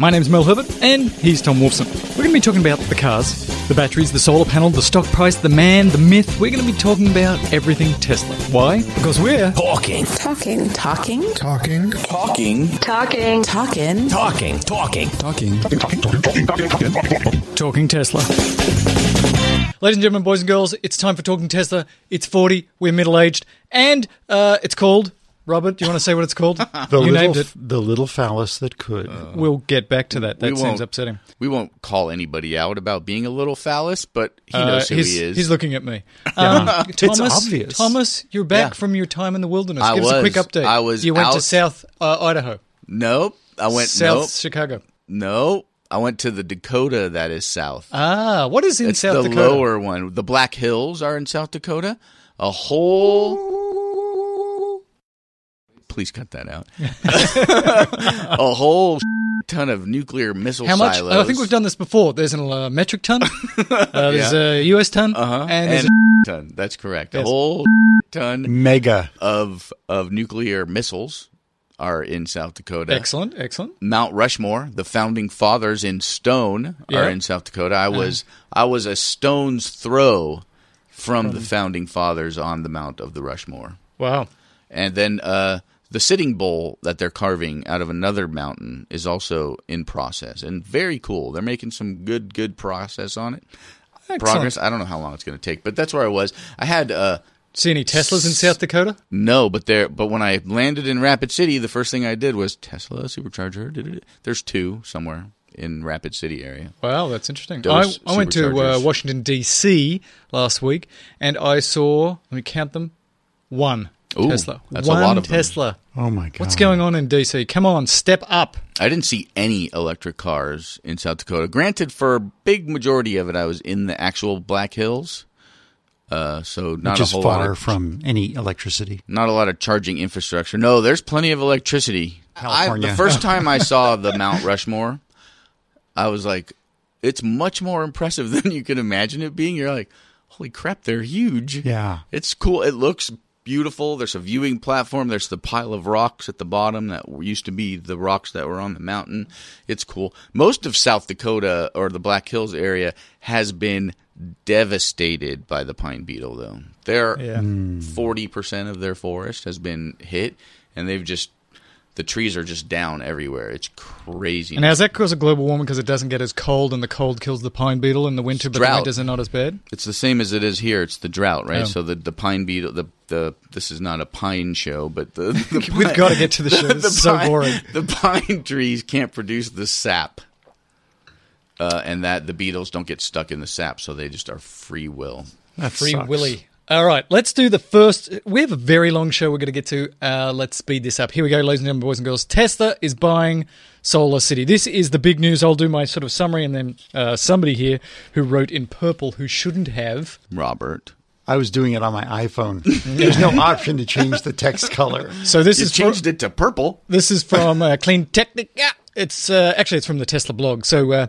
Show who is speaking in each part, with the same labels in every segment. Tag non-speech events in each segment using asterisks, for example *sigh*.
Speaker 1: My name's Mel Herbert, and he's Tom Wolfson. We're going to be talking about the cars, the batteries, the solar panel, the stock price, the man, the myth. We're going to be talking about everything Tesla. Why? Because we're
Speaker 2: Talking.
Speaker 3: Talking. Talking.
Speaker 4: Talking.
Speaker 2: Talking.
Speaker 3: Talking. Talking.
Speaker 2: Talking. Talking.
Speaker 1: Talking Talking. Talking Tesla. Ladies and gentlemen, boys and girls, it's time for Talking Tesla. It's 40, we're middle aged, and uh, it's called. Robert, do you want to say what it's called? *laughs*
Speaker 4: The
Speaker 1: you
Speaker 4: little,
Speaker 1: named it.
Speaker 4: the little phallus that could.
Speaker 1: We'll get back to that. That
Speaker 5: We
Speaker 1: seems upsetting.
Speaker 5: We won't call anybody out about being a little phallus, but he
Speaker 1: Uh,
Speaker 5: knows who he is.
Speaker 1: He's looking at me. *laughs* Um, Thomas,
Speaker 4: obvious.
Speaker 1: Thomas, you're back
Speaker 5: Yeah.
Speaker 1: from your time in the wilderness.
Speaker 5: I
Speaker 1: Give us a quick update.
Speaker 5: I was
Speaker 1: You went to South uh, Idaho,
Speaker 5: nope. I went
Speaker 1: South
Speaker 5: nope.
Speaker 1: Chicago.
Speaker 5: Nope. I went to the Dakota that is south.
Speaker 1: Ah, what is in
Speaker 5: it's
Speaker 1: South
Speaker 5: the
Speaker 1: Dakota?
Speaker 5: lower one. The Black Hills are in South Dakota. A whole. Please cut that out. *laughs* a whole *laughs* ton of nuclear missile
Speaker 1: How much?
Speaker 5: silos.
Speaker 1: I think we've done this before. There's a uh, metric ton. *laughs* uh, there's a U.S. ton.
Speaker 5: Uh-huh.
Speaker 1: And there's
Speaker 5: And
Speaker 1: a-
Speaker 5: ton. That's correct.
Speaker 1: Yes.
Speaker 5: A whole ton
Speaker 4: Mega.
Speaker 5: of of nuclear missiles are in South Dakota.
Speaker 1: excellent, excellent.
Speaker 5: Mount Rushmore, the founding fathers in stone
Speaker 1: Yeah.
Speaker 5: are in South Dakota. I was I was a stone's throw from, the founding fathers on the Mount of the Rushmore.
Speaker 1: Wow.
Speaker 5: And then uh, the sitting bull that they're carving out of another mountain is also in process and very cool. They're making some good good process on it.
Speaker 1: Excellent.
Speaker 5: Progress. I don't know how long it's going to take, but that's where I was. I had uh,
Speaker 1: See any Teslas in South Dakota?
Speaker 5: no, but there. But when I landed in Rapid City, the first thing I did was Tesla supercharger. Did There's two somewhere in Rapid City area.
Speaker 1: Wow, that's interesting. I, I went to uh. Washington D.C. last week, and I saw. Let me count them. One
Speaker 5: Ooh,
Speaker 1: Tesla.
Speaker 5: that's a
Speaker 1: One
Speaker 5: lot of them.
Speaker 1: Tesla.
Speaker 4: Oh my god.
Speaker 1: What's going on in D.C.? Come on, step up.
Speaker 5: I didn't see any electric cars in South Dakota. Granted, for a big majority of it, I was in the actual Black Hills, uh, so not
Speaker 4: Which
Speaker 5: a
Speaker 4: is
Speaker 5: whole
Speaker 4: far
Speaker 5: lot of
Speaker 4: from any electricity.
Speaker 5: not a lot of charging infrastructure. No, there's plenty of electricity. I, the first *laughs* time I saw the Mount Rushmore, I was like, it's much more impressive *laughs* than you can imagine it being. You're like, holy crap, they're huge.
Speaker 4: Yeah.
Speaker 5: It's cool. It looks beautiful. There's a viewing platform. There's the pile of rocks at the bottom that used to be the rocks that were on the mountain. It's cool. Most of South Dakota or the Black Hills area has been devastated by the pine beetle, though. They're
Speaker 1: Yeah. Hmm.
Speaker 5: forty percent of their forest has been hit, and they've just the trees are just down everywhere. It's crazy.
Speaker 1: And how's that cause of global warming? Because it doesn't get as cold, and the cold kills the pine beetle in the winter, but the
Speaker 5: drought.
Speaker 1: winters are not as bad.
Speaker 5: It's the same as it is here. It's the drought, right?
Speaker 1: Oh.
Speaker 5: So the, the pine beetle, the, the this is not a pine show, but the, *laughs* the
Speaker 1: We've got to get to the *laughs* show. It's so
Speaker 5: pine,
Speaker 1: boring.
Speaker 5: The pine trees can't produce the sap, uh, and that the beetles don't get stuck in the sap, so they just are free will.
Speaker 4: That
Speaker 1: Free
Speaker 4: sucks.
Speaker 1: Willy. All right, let's do the first. We have a very long show we're going to get to. Uh, let's speed this up. Here we go, ladies and gentlemen, boys and girls. Tesla is buying Solar City. This is the big news. I'll do my sort of summary, and then uh, somebody here who wrote in purple who shouldn't have.
Speaker 5: Robert,
Speaker 4: I was doing it on my iPhone. There's no *laughs* option to change the text color.
Speaker 1: So this
Speaker 5: you
Speaker 1: is
Speaker 5: changed
Speaker 1: fro-
Speaker 5: it to purple.
Speaker 1: This is from uh, Clean Technica. It's uh, actually it's from the Tesla blog. So uh,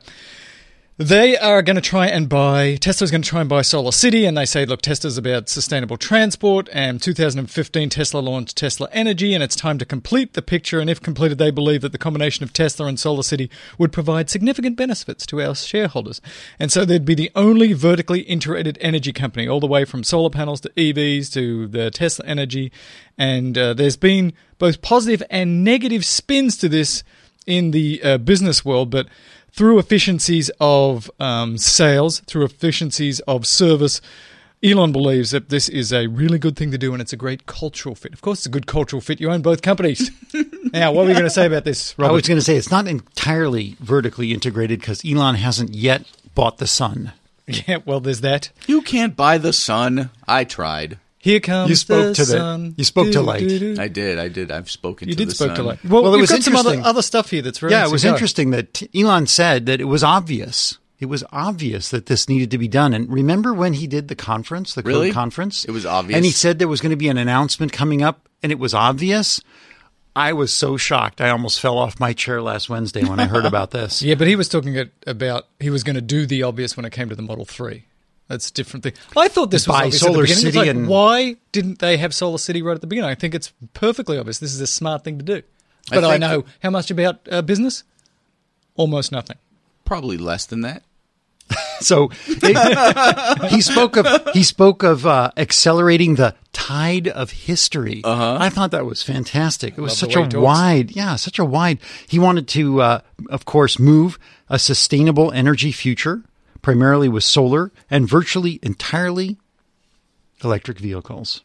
Speaker 1: they are going to try and buy Tesla's going to try and buy Solar City, and they say, look, Tesla's about sustainable transport. And 2015, Tesla launched Tesla Energy, and it's time to complete the picture. And if completed, they believe that the combination of Tesla and Solar City would provide significant benefits to our shareholders. And so they'd be the only vertically integrated energy company, all the way from solar panels to EVs to the Tesla Energy. And uh, there's been both positive and negative spins to this in the uh, business world, but through efficiencies of um, sales, through efficiencies of service, Elon believes that this is a really good thing to do and it's a great cultural fit. Of course, it's a good cultural fit. You own both companies. *laughs* now, what are we going to say about this,
Speaker 4: I was going to say it's not entirely vertically integrated because Elon hasn't yet bought the sun. *laughs*
Speaker 1: yeah, well, there's that.
Speaker 5: You can't buy the sun. I tried.
Speaker 1: Here comes
Speaker 4: You spoke
Speaker 1: the
Speaker 4: to the-
Speaker 1: sun.
Speaker 4: you spoke to light.
Speaker 1: do.
Speaker 5: I did. I did. I've spoken.
Speaker 1: You
Speaker 5: to
Speaker 1: did
Speaker 5: the
Speaker 1: spoke
Speaker 5: sun.
Speaker 1: to light. Well,
Speaker 4: Well, it
Speaker 1: you've
Speaker 4: was
Speaker 1: got some other, other stuff here that's very
Speaker 4: yeah, it was
Speaker 1: go.
Speaker 4: interesting that Elon said that it was obvious. It was obvious that this needed to be done. And remember when he did the conference, the
Speaker 5: Really?
Speaker 4: code conference?
Speaker 5: It was obvious?
Speaker 4: And he said there was going to be an announcement coming up, and it was obvious. I was so shocked. I almost fell off my chair last Wednesday when I heard about this. *laughs*
Speaker 1: Yeah, but he was talking about he was going to do the obvious when it came to the Model Three. That's a different thing. I thought this was
Speaker 4: Buy
Speaker 1: obvious at the
Speaker 4: Solar
Speaker 1: beginning.
Speaker 4: City
Speaker 1: like,
Speaker 4: and-
Speaker 1: why didn't they have Solar City right at the beginning? I think it's perfectly obvious. This is a smart thing to do. But I,
Speaker 5: think-
Speaker 1: know how much about uh, business. almost nothing.
Speaker 5: Probably less than that. *laughs*
Speaker 4: So it- he spoke of he spoke of uh, accelerating the tide of history. Uh-huh. I thought that was fantastic. It was such a wide, yeah, such a wide. He wanted to, uh, of course, move a sustainable energy future, primarily with solar and virtually entirely electric vehicles.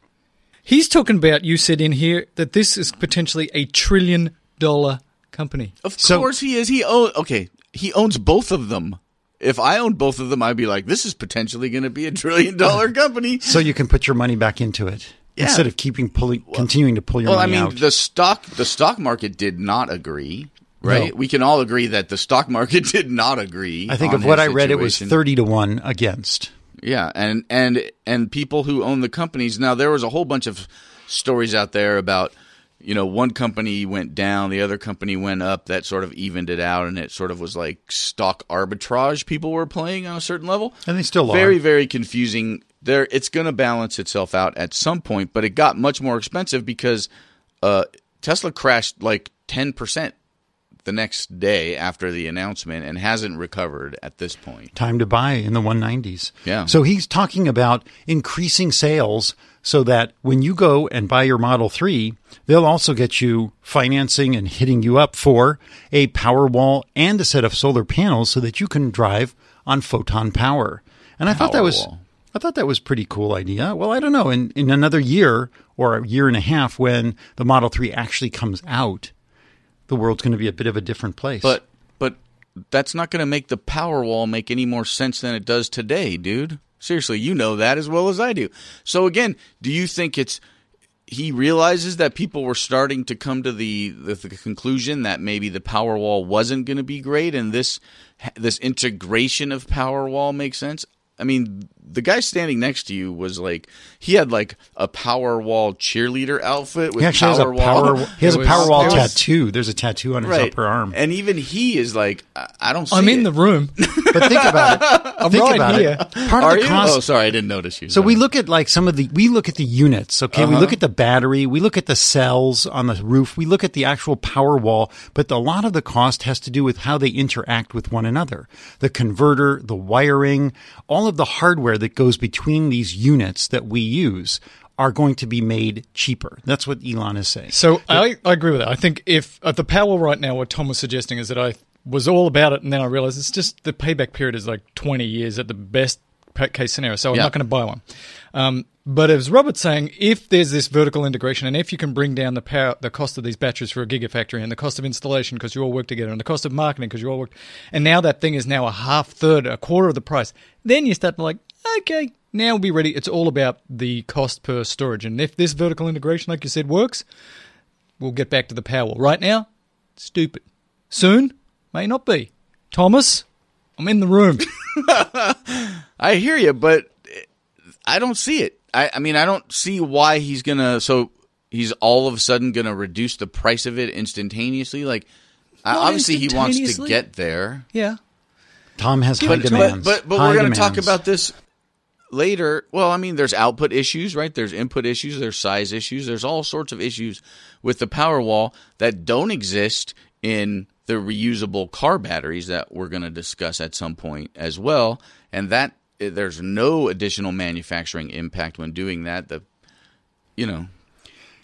Speaker 1: He's talking about, you said in here, that this is potentially a trillion dollar company.
Speaker 5: Of
Speaker 4: So-
Speaker 5: course he is. He owns, okay. He owns both of them. If I owned both of them, I'd be like, this is potentially going to be a trillion *laughs* dollar company.
Speaker 4: So you can put your money back into it
Speaker 5: Yeah.
Speaker 4: instead of keeping pulling, continuing to pull your
Speaker 5: Well, I mean,
Speaker 4: out.
Speaker 5: the stock the stock market did not agree, right?
Speaker 4: No.
Speaker 5: We can all agree that the stock market *laughs* did not agree.
Speaker 4: I think of what I read, it was thirty to one against.
Speaker 5: Yeah, and and and people who own the companies. Now there was a whole bunch of stories out there about you know one company went down, the other company went up. That sort of evened it out, and it sort of was like stock arbitrage. People were playing on a certain level,
Speaker 4: And they still are.
Speaker 5: very very confusing. There, it's going to balance itself out at some point, but it got much more expensive because uh, Tesla crashed like ten percent the next day after the announcement and hasn't recovered at this point.
Speaker 4: time to buy in the 190s.
Speaker 5: Yeah.
Speaker 4: So he's talking about increasing sales so that when you go and buy your Model 3, they'll also get you financing and hitting you up for a power wall and a set of solar panels so that you can drive on photon power. And I thought that was
Speaker 5: Powerwall.
Speaker 4: I thought that was a pretty cool idea. Well, I don't know. In in another year or a year and a half when the Model 3 actually comes out, the world's going to be a bit of a different place.
Speaker 5: But but that's not going to make the Powerwall make any more sense than it does today, dude. Seriously, you know that as well as I do. So again, do you think it's he realizes that people were starting to come to the the, the conclusion that maybe the Powerwall wasn't going to be great, and this this integration of Powerwall makes sense? I mean, the guy standing next to you was like he had like a Powerwall cheerleader outfit with
Speaker 4: he actually has a
Speaker 5: Powerwall.
Speaker 4: power. *laughs* He has
Speaker 1: It
Speaker 4: a
Speaker 1: was-
Speaker 4: Powerwall
Speaker 1: it was-
Speaker 4: tattoo. There's a tattoo on his
Speaker 5: right,
Speaker 4: upper arm.
Speaker 5: and even he is like, I, I don't. See
Speaker 1: I'm in
Speaker 5: it.
Speaker 1: the room. *laughs*
Speaker 4: But think about it. *laughs*
Speaker 1: I'm
Speaker 4: think
Speaker 1: right
Speaker 4: about
Speaker 1: here.
Speaker 4: it. Part
Speaker 5: Are
Speaker 4: of the
Speaker 5: you?
Speaker 4: cost.
Speaker 5: Oh, sorry, I didn't notice you.
Speaker 4: so we look at like some of the we look at the units. Okay, we
Speaker 5: Uh-huh.
Speaker 4: look at the battery. We look at the cells on the roof. We look at the actual power wall. But a lot of the cost has to do with how they interact with one another. The converter, the wiring, all of the hardware that goes between these units that we use are going to be made cheaper. That's what Elon is saying.
Speaker 1: So I, I agree with that. I think if at the power right now, what Tom was suggesting is that I was all about it, and then I realized it's just the payback period is like 20 years at the best case scenario. So I'm
Speaker 5: Yeah.
Speaker 1: not going to buy one. Um, but as Robert's saying, if there's this vertical integration, and if you can bring down the power, the cost of these batteries for a gigafactory, and the cost of installation because you all work together, and the cost of marketing because you all work, and now that thing is now a half, third, a quarter of the price, then you start to like, okay, now we'll be ready. It's all about the cost per storage, and if this vertical integration, like you said, works, we'll get back to the power. Right now, stupid. Soon, may not be. Thomas, I'm in the room. *laughs*
Speaker 5: I hear you, but I don't see it. I, I mean, I don't see why he's gonna. So he's all of a sudden gonna reduce the price of it instantaneously. Like,
Speaker 1: Not
Speaker 5: obviously, he wants to get there.
Speaker 1: yeah.
Speaker 4: Tom has high
Speaker 5: But,
Speaker 4: demands.
Speaker 5: but, but, but
Speaker 4: High
Speaker 5: we're going to talk about this later. Well, I mean, there's output issues, right? There's input issues, there's size issues, there's all sorts of issues with the power wall that don't exist in the reusable car batteries that we're going to discuss at some point as well. And that eh, there's no additional manufacturing impact when doing that. The you know,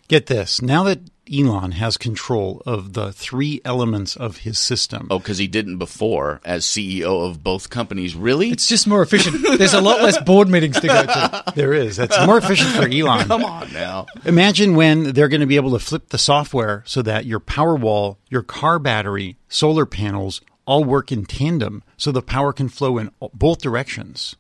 Speaker 4: Get this. Now that Elon has control of the three elements of his system,
Speaker 5: oh, because he didn't before as CEO of both companies. Really?
Speaker 1: It's just more efficient. There's a lot less *laughs* board meetings to go to.
Speaker 4: there is. That's more efficient for Elon. *laughs*
Speaker 5: Come on now.
Speaker 4: Imagine when they're going to be able to flip the software so that your power wall, your car battery, solar panels all work in tandem so the power can flow in both directions.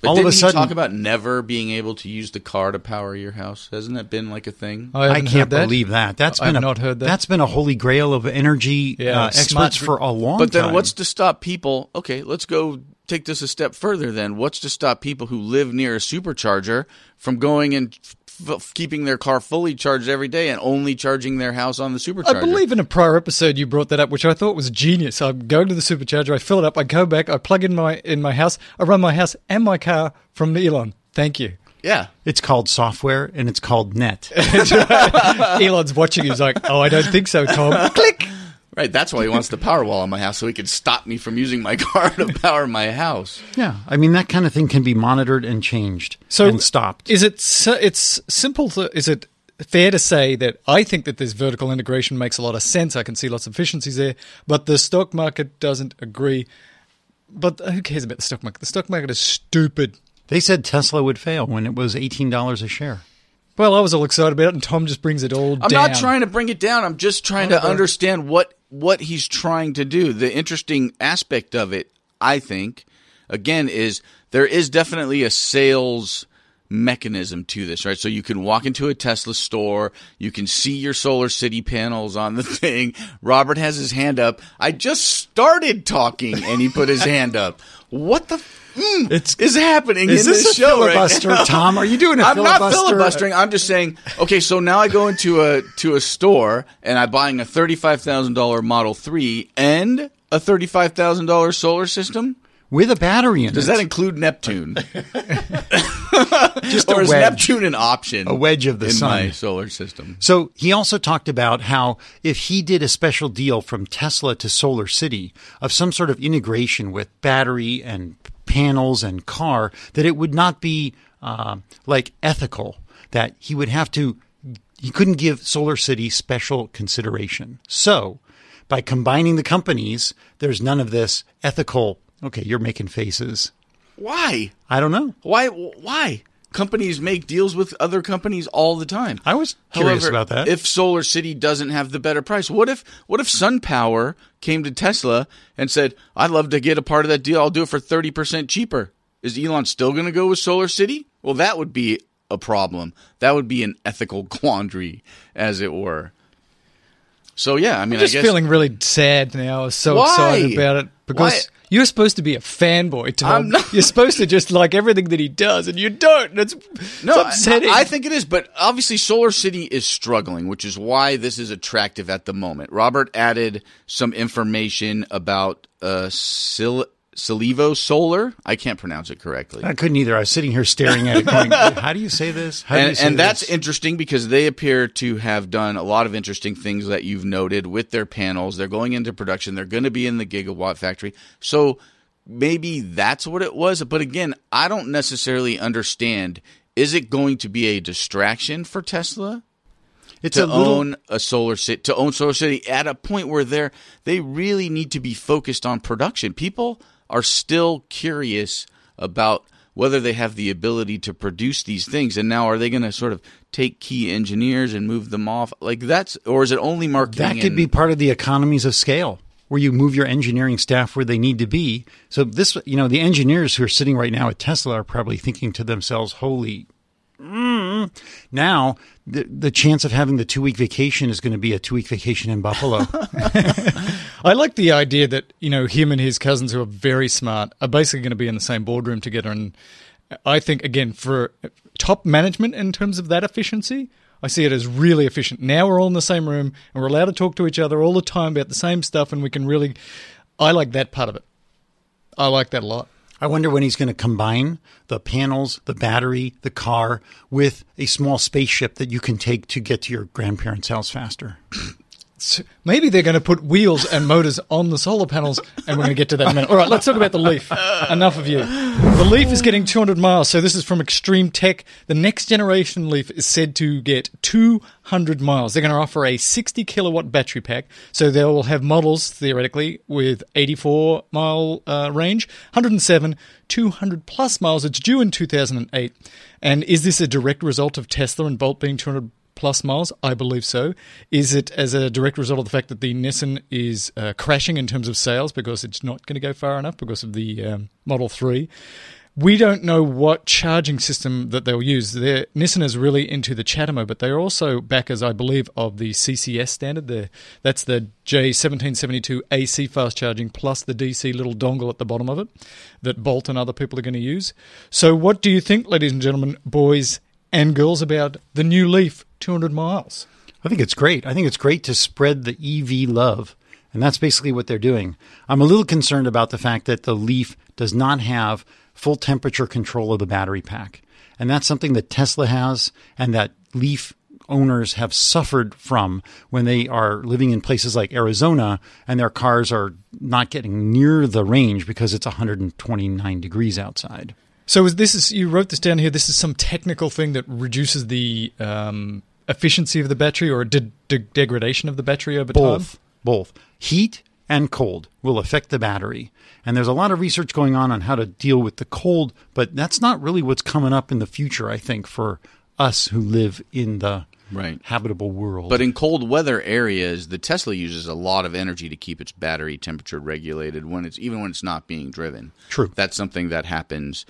Speaker 5: But
Speaker 4: all
Speaker 5: didn't
Speaker 4: of a
Speaker 5: he
Speaker 4: sudden,
Speaker 5: talk about never being able to use the car to power your house? Hasn't that been like a thing?
Speaker 1: I,
Speaker 4: I can't
Speaker 1: heard that.
Speaker 4: believe that. That's
Speaker 1: I've
Speaker 4: been a,
Speaker 1: not heard that.
Speaker 4: That's been a holy grail of energy
Speaker 1: Yeah,
Speaker 4: uh, experts for a long time.
Speaker 5: But then
Speaker 4: time.
Speaker 5: what's to stop people? Okay, let's go take this a step further then. What's to stop people who live near a supercharger from going and f- f- keeping their car fully charged every day and only charging their house on the supercharger?
Speaker 1: I believe in a prior episode you brought that up, which I thought was genius. I'm going to the supercharger, I fill it up, I go back, I plug in my in my house, I run my house and my car from Elon. Thank you.
Speaker 5: Yeah.
Speaker 4: It's called software and it's called net. *laughs*
Speaker 1: Elon's watching. He's like, "Oh, I don't think so, Tom." *laughs* Click.
Speaker 5: Right, that's why he wants the power wall on my house so he can stop me from using my *laughs* car to power my house.
Speaker 4: Yeah, I mean that kind of thing can be monitored and changed
Speaker 1: So
Speaker 4: and stopped.
Speaker 1: Is it so, it's simple to is it fair to say that I think that this vertical integration makes a lot of sense. I can see lots of efficiencies there, but the stock market doesn't agree. But who cares about the stock market? The stock market is stupid.
Speaker 4: They said Tesla would fail when it was eighteen dollars a share.
Speaker 1: Well, I was all excited about it, and Tom just brings it all down.
Speaker 5: I'm
Speaker 1: down.
Speaker 5: not trying to bring it down. I'm just trying to understand what what he's trying to do. The interesting aspect of it, I think, again, is there is definitely a sales mechanism to this, right? So you can walk into a Tesla store, you can see your solar city panels on the *laughs* thing. Robert has his hand up. I just started talking and he put his hand up. What the mm,
Speaker 4: It's-
Speaker 5: is happening
Speaker 4: Is
Speaker 5: in
Speaker 4: this
Speaker 5: this
Speaker 4: a
Speaker 5: show
Speaker 4: filibuster,
Speaker 5: right now?
Speaker 4: Tom? Are you doing a *laughs*
Speaker 5: I'm not filibustering. I'm just saying. Okay, so now I go into a to a store and I'm buying a thirty five thousand dollar Model Three and a thirty five thousand dollar solar system.
Speaker 4: with a battery in
Speaker 5: Does
Speaker 4: it.
Speaker 5: Does that include Neptune, *laughs*
Speaker 4: just
Speaker 5: or
Speaker 4: a
Speaker 5: is
Speaker 4: wedge?
Speaker 5: Neptune an option?
Speaker 4: A wedge of the
Speaker 5: in
Speaker 4: sun.
Speaker 5: my solar system.
Speaker 4: So he also talked about how if he did a special deal from Tesla to Solar City of some sort of integration with battery and panels and car, that it would not be uh, like ethical. That he would have to, he couldn't give Solar City special consideration. So by combining the companies, there's none of this ethical. Okay, you're making faces.
Speaker 5: Why?
Speaker 4: I don't know.
Speaker 5: Why? Why? Companies make deals with other companies all the time.
Speaker 4: I was curious
Speaker 5: However,
Speaker 4: about that.
Speaker 5: If Solar City doesn't have the better price, what if what if SunPower came to Tesla and said, "I'd love to get a part of that deal. I'll do it for thirty percent cheaper." Is Elon still going to go with Solar City? Well, that would be a problem. That would be an ethical *laughs* quandary, as it were. So yeah, I mean,
Speaker 1: I'm just
Speaker 5: I guess
Speaker 1: feeling really sad now. I was so
Speaker 5: Why?
Speaker 1: excited about it because
Speaker 5: Why?
Speaker 1: You're supposed to be a fanboy, Tom. You're supposed to just like everything that he does, and you don't. It's,
Speaker 5: No,
Speaker 1: upsetting.
Speaker 5: I, I think it is, but obviously Solar City is struggling, which is why this is attractive at the moment. Robert added some information about uh, Sil- Silevo Solar. I can't pronounce it correctly.
Speaker 4: I couldn't either. I was sitting here staring at it, going, *laughs* "How do you say this? How do you
Speaker 5: and,
Speaker 4: say
Speaker 5: and that's interesting because they appear to have done a lot of interesting things that you've noted with their panels. They're going into production. They're going to be in the gigawatt factory. So maybe that's what it was. But again, I don't necessarily understand. Is it going to be a distraction for Tesla?
Speaker 4: It's
Speaker 5: to
Speaker 4: a little.
Speaker 5: own a solar city to own solar city at a point where they're they really need to be focused on production people are still curious about whether they have the ability to produce these things and now are they going to sort of take key engineers and move them off like that's or is it only marketing
Speaker 4: that could
Speaker 5: and-
Speaker 4: be part of the economies of scale where you move your engineering staff where they need to be. So this, you know, the engineers who are sitting right now at Tesla are probably thinking to themselves, "Holy." Mm. Now, the, the chance of having the two week vacation is going to be a two week vacation in Buffalo. *laughs*
Speaker 1: I like the idea that you know him and his cousins, who are very smart, are basically going to be in the same boardroom together. And I think again for top management in terms of that efficiency, I see it as really efficient. Now we're all in the same room and we're allowed to talk to each other all the time about the same stuff, and we can really. I like that part of it. I like that a lot.
Speaker 4: I wonder when he's going to combine the panels, the battery, the car with a small spaceship that you can take to get to your grandparents' house faster.
Speaker 1: Maybe they're going to put wheels and motors on the solar panels, and we're going to get to that in a minute. All right, let's talk about the Leaf. Enough of you. The Leaf is getting 200 miles, so this is from Extreme Tech. The next generation Leaf is said to get 200 miles. They're going to offer a 60 kilowatt battery pack, so they will have models theoretically with 84 mile uh, range, 107, 200 plus miles. It's due in 2008. And is this a direct result of Tesla and Bolt being 200 plus miles? I believe so. Is it as a direct result of the fact that the Nissan is uh, crashing in terms of sales because it's not going to go far enough because of the um, Model 3? We don't know what charging system that they'll use. Their, Nissan is really into the CHAdeMO, but they're also backers, I believe, of the CCS standard. The, that's the J1772 AC fast charging plus the DC little dongle at the bottom of it that Bolt and other people are going to use. So, what do you think, ladies and gentlemen, boys and girls, about the new Leaf 200 miles?
Speaker 4: I think it's great. I think it's great to spread the EV love. And that's basically what they're doing. I'm a little concerned about the fact that the Leaf does not have full temperature control of the battery pack. And that's something that Tesla has and that Leaf owners have suffered from when they are living in places like Arizona and their cars are not getting near the range because it's 129 degrees outside.
Speaker 1: So is this is you wrote this down here? This is some technical thing that reduces the um, efficiency of the battery or de- de- degradation of the battery over
Speaker 4: both
Speaker 1: time.
Speaker 4: both heat and cold will affect the battery and there's a lot of research going on on how to deal with the cold but that's not really what's coming up in the future i think for us who live in the
Speaker 5: Right.
Speaker 4: habitable world
Speaker 5: But in cold weather areas, the Tesla uses a lot of energy to keep its battery temperature regulated when it's even when it's not being driven.
Speaker 4: True.
Speaker 5: That's something that happens.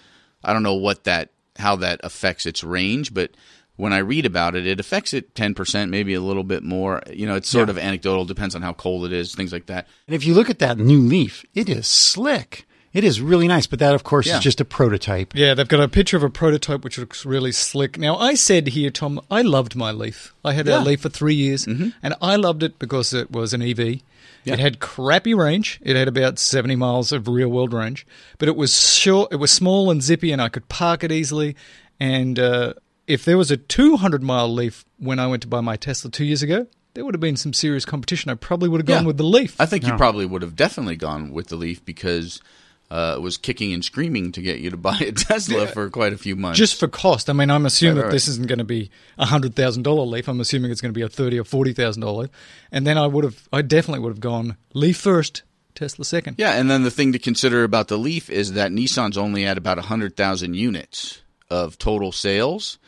Speaker 5: I don't know what that how that affects its range, but when I read about it, it affects it 10%, maybe a little bit more. You know, it's sort
Speaker 4: Yeah.
Speaker 5: of anecdotal, depends on how cold it is, things like that.
Speaker 4: and if you look at that new leaf it is slick it is really nice but that of course
Speaker 5: Yeah.
Speaker 4: is just a prototype
Speaker 1: Yeah, they've got a picture of a prototype which looks really slick. Now, I said here, Tom, I loved my Leaf. I had
Speaker 5: Yeah.
Speaker 1: a Leaf for three years, mm-hmm. and I loved it because it was an EV.
Speaker 5: Yeah.
Speaker 1: It had crappy range. It had about seventy miles of real world range, but it was short. It was small and zippy, and I could park it easily. And uh, if there was a two hundred mile Leaf when I went to buy my Tesla two years ago, there would have been some serious competition. I probably would have gone
Speaker 5: Yeah.
Speaker 1: with the Leaf.
Speaker 5: I think you probably would have definitely gone with the Leaf because uh, was kicking and screaming to get you to buy a Tesla for quite a few months.
Speaker 1: just for cost. I mean, I'm assuming
Speaker 5: Right,
Speaker 1: that
Speaker 5: right,
Speaker 1: this isn't going to be a hundred thousand dollar leaf. I'm assuming it's going to be a thirty or forty thousand dollar leaf, and then I would have, I definitely would have gone leaf first, Tesla second.
Speaker 5: Yeah, and then the thing to consider about the Leaf is that Nissan's only at about 100,000 units of total sales.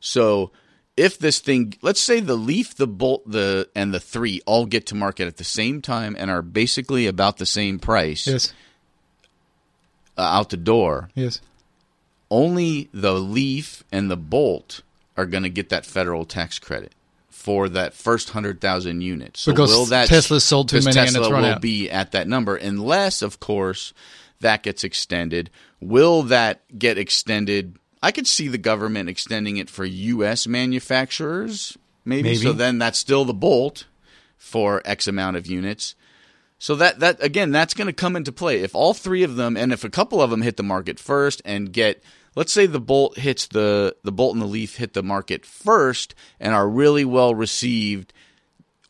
Speaker 5: So if this thing, let's say the Leaf, the Bolt, the and the 3 all get to market at the same time and are basically about the same price
Speaker 1: Yes,
Speaker 5: uh, out the door,
Speaker 1: yes.
Speaker 5: only the Leaf and the Bolt are going to get that federal tax credit for that first hundred thousand units. So
Speaker 1: Because
Speaker 5: will that
Speaker 1: Tesla's sold too many and
Speaker 5: Tesla
Speaker 1: it's run
Speaker 5: will
Speaker 1: out.
Speaker 5: be at that number, unless, of course, that gets extended. Will that get extended? I could see the government extending it for U.S. manufacturers, maybe.
Speaker 4: Maybe.
Speaker 5: So then that's still the Bolt for X amount of units. So that that again, that's going to come into play if all three of them, and if a couple of them hit the market first and get, let's say the Bolt hits the the Bolt and the Leaf hit the market first and are really well received.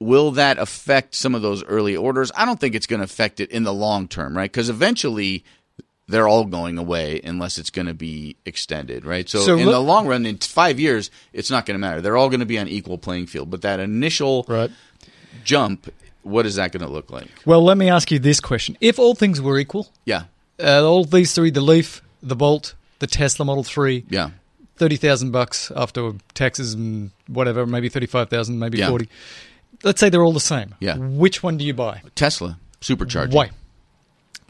Speaker 5: Will that affect some of those early orders? I don't think it's going to affect it in the long term, right? Because eventually they're all going away unless it's going to be extended, right? So,
Speaker 1: So
Speaker 5: in
Speaker 1: look-
Speaker 5: the long run, in five years, it's not going to matter. They're all going to be on equal playing field. But that initial
Speaker 1: Right.
Speaker 5: jump, what is that going to look like?
Speaker 1: Well, let me ask you this question: If all things were equal,
Speaker 5: Yeah,
Speaker 1: uh, all these three, the Leaf, the Bolt, the Tesla Model Three,
Speaker 5: yeah.
Speaker 1: thirty thousand bucks after taxes and whatever, maybe thirty-five thousand, maybe
Speaker 5: Yeah.
Speaker 1: forty. Let's say they're all the same.
Speaker 5: Yeah.
Speaker 1: Which one do you buy?
Speaker 5: Tesla supercharger.
Speaker 1: Why?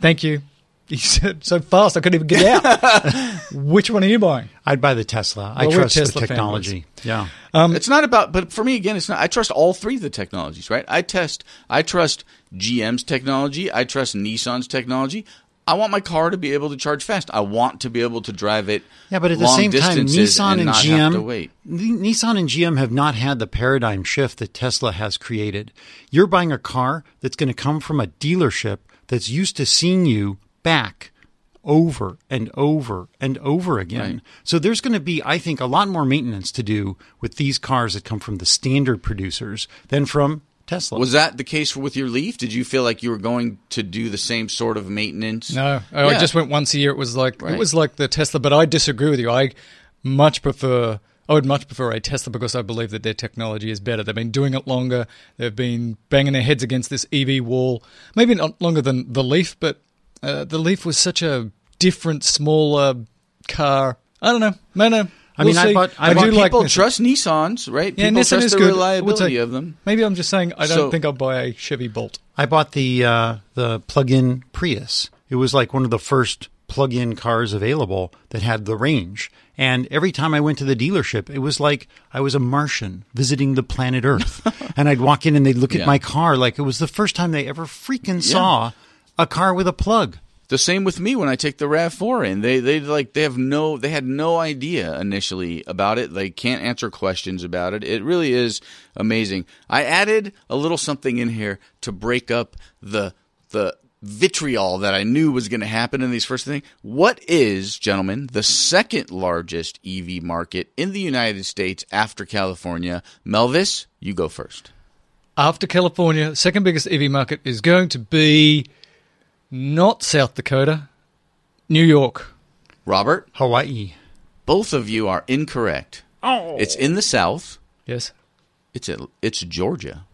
Speaker 1: Thank you. *laughs* You said so fast I couldn't even get out. *laughs* Which one are you buying?
Speaker 4: i'd buy the tesla i
Speaker 1: Well, we're
Speaker 4: trust
Speaker 1: Tesla
Speaker 4: the technology yeah um,
Speaker 5: it's not about, but for me again, it's not. I trust all three of the technologies, right? I test. I trust GM's technology. I trust Nissan's technology. I want my car to be able to charge fast. I want to be able to drive it.
Speaker 4: Yeah, but at the same time, Nissan and,
Speaker 5: not
Speaker 4: GM,
Speaker 5: wait.
Speaker 4: Nissan and GM have not had the paradigm shift that Tesla has created. You're buying a car that's going to come from a dealership that's used to seeing you back over and over and over again.
Speaker 5: Right.
Speaker 4: So there's going to be, I think, a lot more maintenance to do with these cars that come from the standard producers than from Tesla.
Speaker 5: Was that the case with your Leaf? Did you feel like you were going to do the same sort of maintenance?
Speaker 1: No, Oh, I
Speaker 5: Yeah.
Speaker 1: just went once a year. It was like
Speaker 5: Right.
Speaker 1: it was like the Tesla, but I disagree with you. I much prefer. I would much prefer a Tesla because I believe that their technology is better. They've been doing it longer. They've been banging their heads against this EV wall. Maybe not longer than the Leaf, but uh, the Leaf was such a different, smaller car. I don't know. No, no.
Speaker 4: I
Speaker 1: We'll
Speaker 4: mean, I bought- I
Speaker 1: do
Speaker 4: bought-
Speaker 1: like
Speaker 5: People
Speaker 1: Nissan.
Speaker 5: trust Nissans, right?
Speaker 1: Yeah,
Speaker 5: People
Speaker 1: Nissan
Speaker 5: trust
Speaker 1: is
Speaker 5: the
Speaker 1: good.
Speaker 5: reliability
Speaker 1: We'll
Speaker 5: of them.
Speaker 1: Maybe I'm just saying I don't
Speaker 5: So-
Speaker 1: think I'll buy a Chevy Bolt.
Speaker 4: I bought the uh, the plug-in Prius. It was like one of the first plug-in cars available that had the range. And every time I went to the dealership, it was like I was a Martian visiting the planet Earth. *laughs* and I'd walk in and they'd look at
Speaker 5: Yeah.
Speaker 4: my car like it was the first time they ever freaking saw a car with a plug.
Speaker 5: The same with me when I take the Rav4 in. They they like they have no they had no idea initially about it. They can't answer questions about it. It really is amazing. I added a little something in here to break up the the vitriol that I knew was going to happen in these first things. What is, gentlemen, the second largest EV market in the United States after California? Melvis, you go first.
Speaker 1: After California, second biggest EV market is going to be not South Dakota, New York.
Speaker 5: Robert,
Speaker 4: Hawaii.
Speaker 5: both of you are incorrect.
Speaker 4: Oh.
Speaker 5: It's in the South.
Speaker 1: Yes.
Speaker 5: It's a, it's Georgia.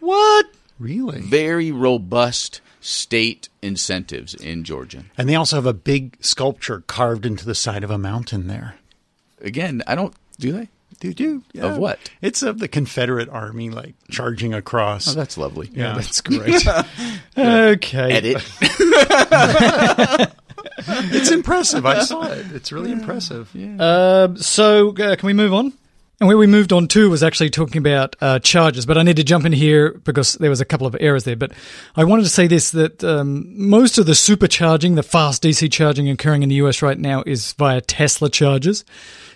Speaker 1: What?
Speaker 4: Really?
Speaker 5: Very robust state incentives in Georgia.
Speaker 4: And they also have a big sculpture carved into the side of a mountain there.
Speaker 5: Again, I don't do they?
Speaker 4: Do do
Speaker 5: Of what?
Speaker 4: It's of the Confederate Army, like charging across.
Speaker 5: Oh, that's lovely.
Speaker 4: yeah,
Speaker 1: That's great. *laughs* okay.
Speaker 5: Edit. *laughs*
Speaker 4: it's impressive. I saw it. It's really impressive. Yeah.
Speaker 1: Um, so, uh, can we move on? And where we moved on to was actually talking about uh, charges, but I need to jump in here because there was a couple of errors there. But I wanted to say this that um, most of the supercharging, the fast DC charging occurring in the US right now is via Tesla chargers.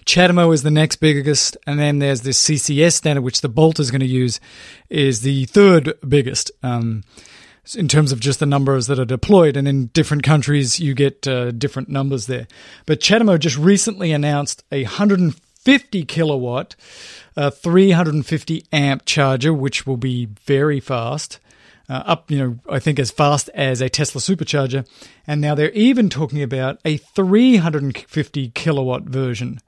Speaker 1: CHAdeMO is the next biggest, and then there's this CCS standard, which the Bolt is going to use, is the third biggest. Um, in terms of just the numbers that are deployed. And in different countries, you get uh, different numbers there. But CHAdeMO just recently announced a 150 kilowatt, uh, 350 amp charger, which will be very fast. Uh, up, you know, I think as fast as a Tesla supercharger. And now they're even talking about a 350 kilowatt version.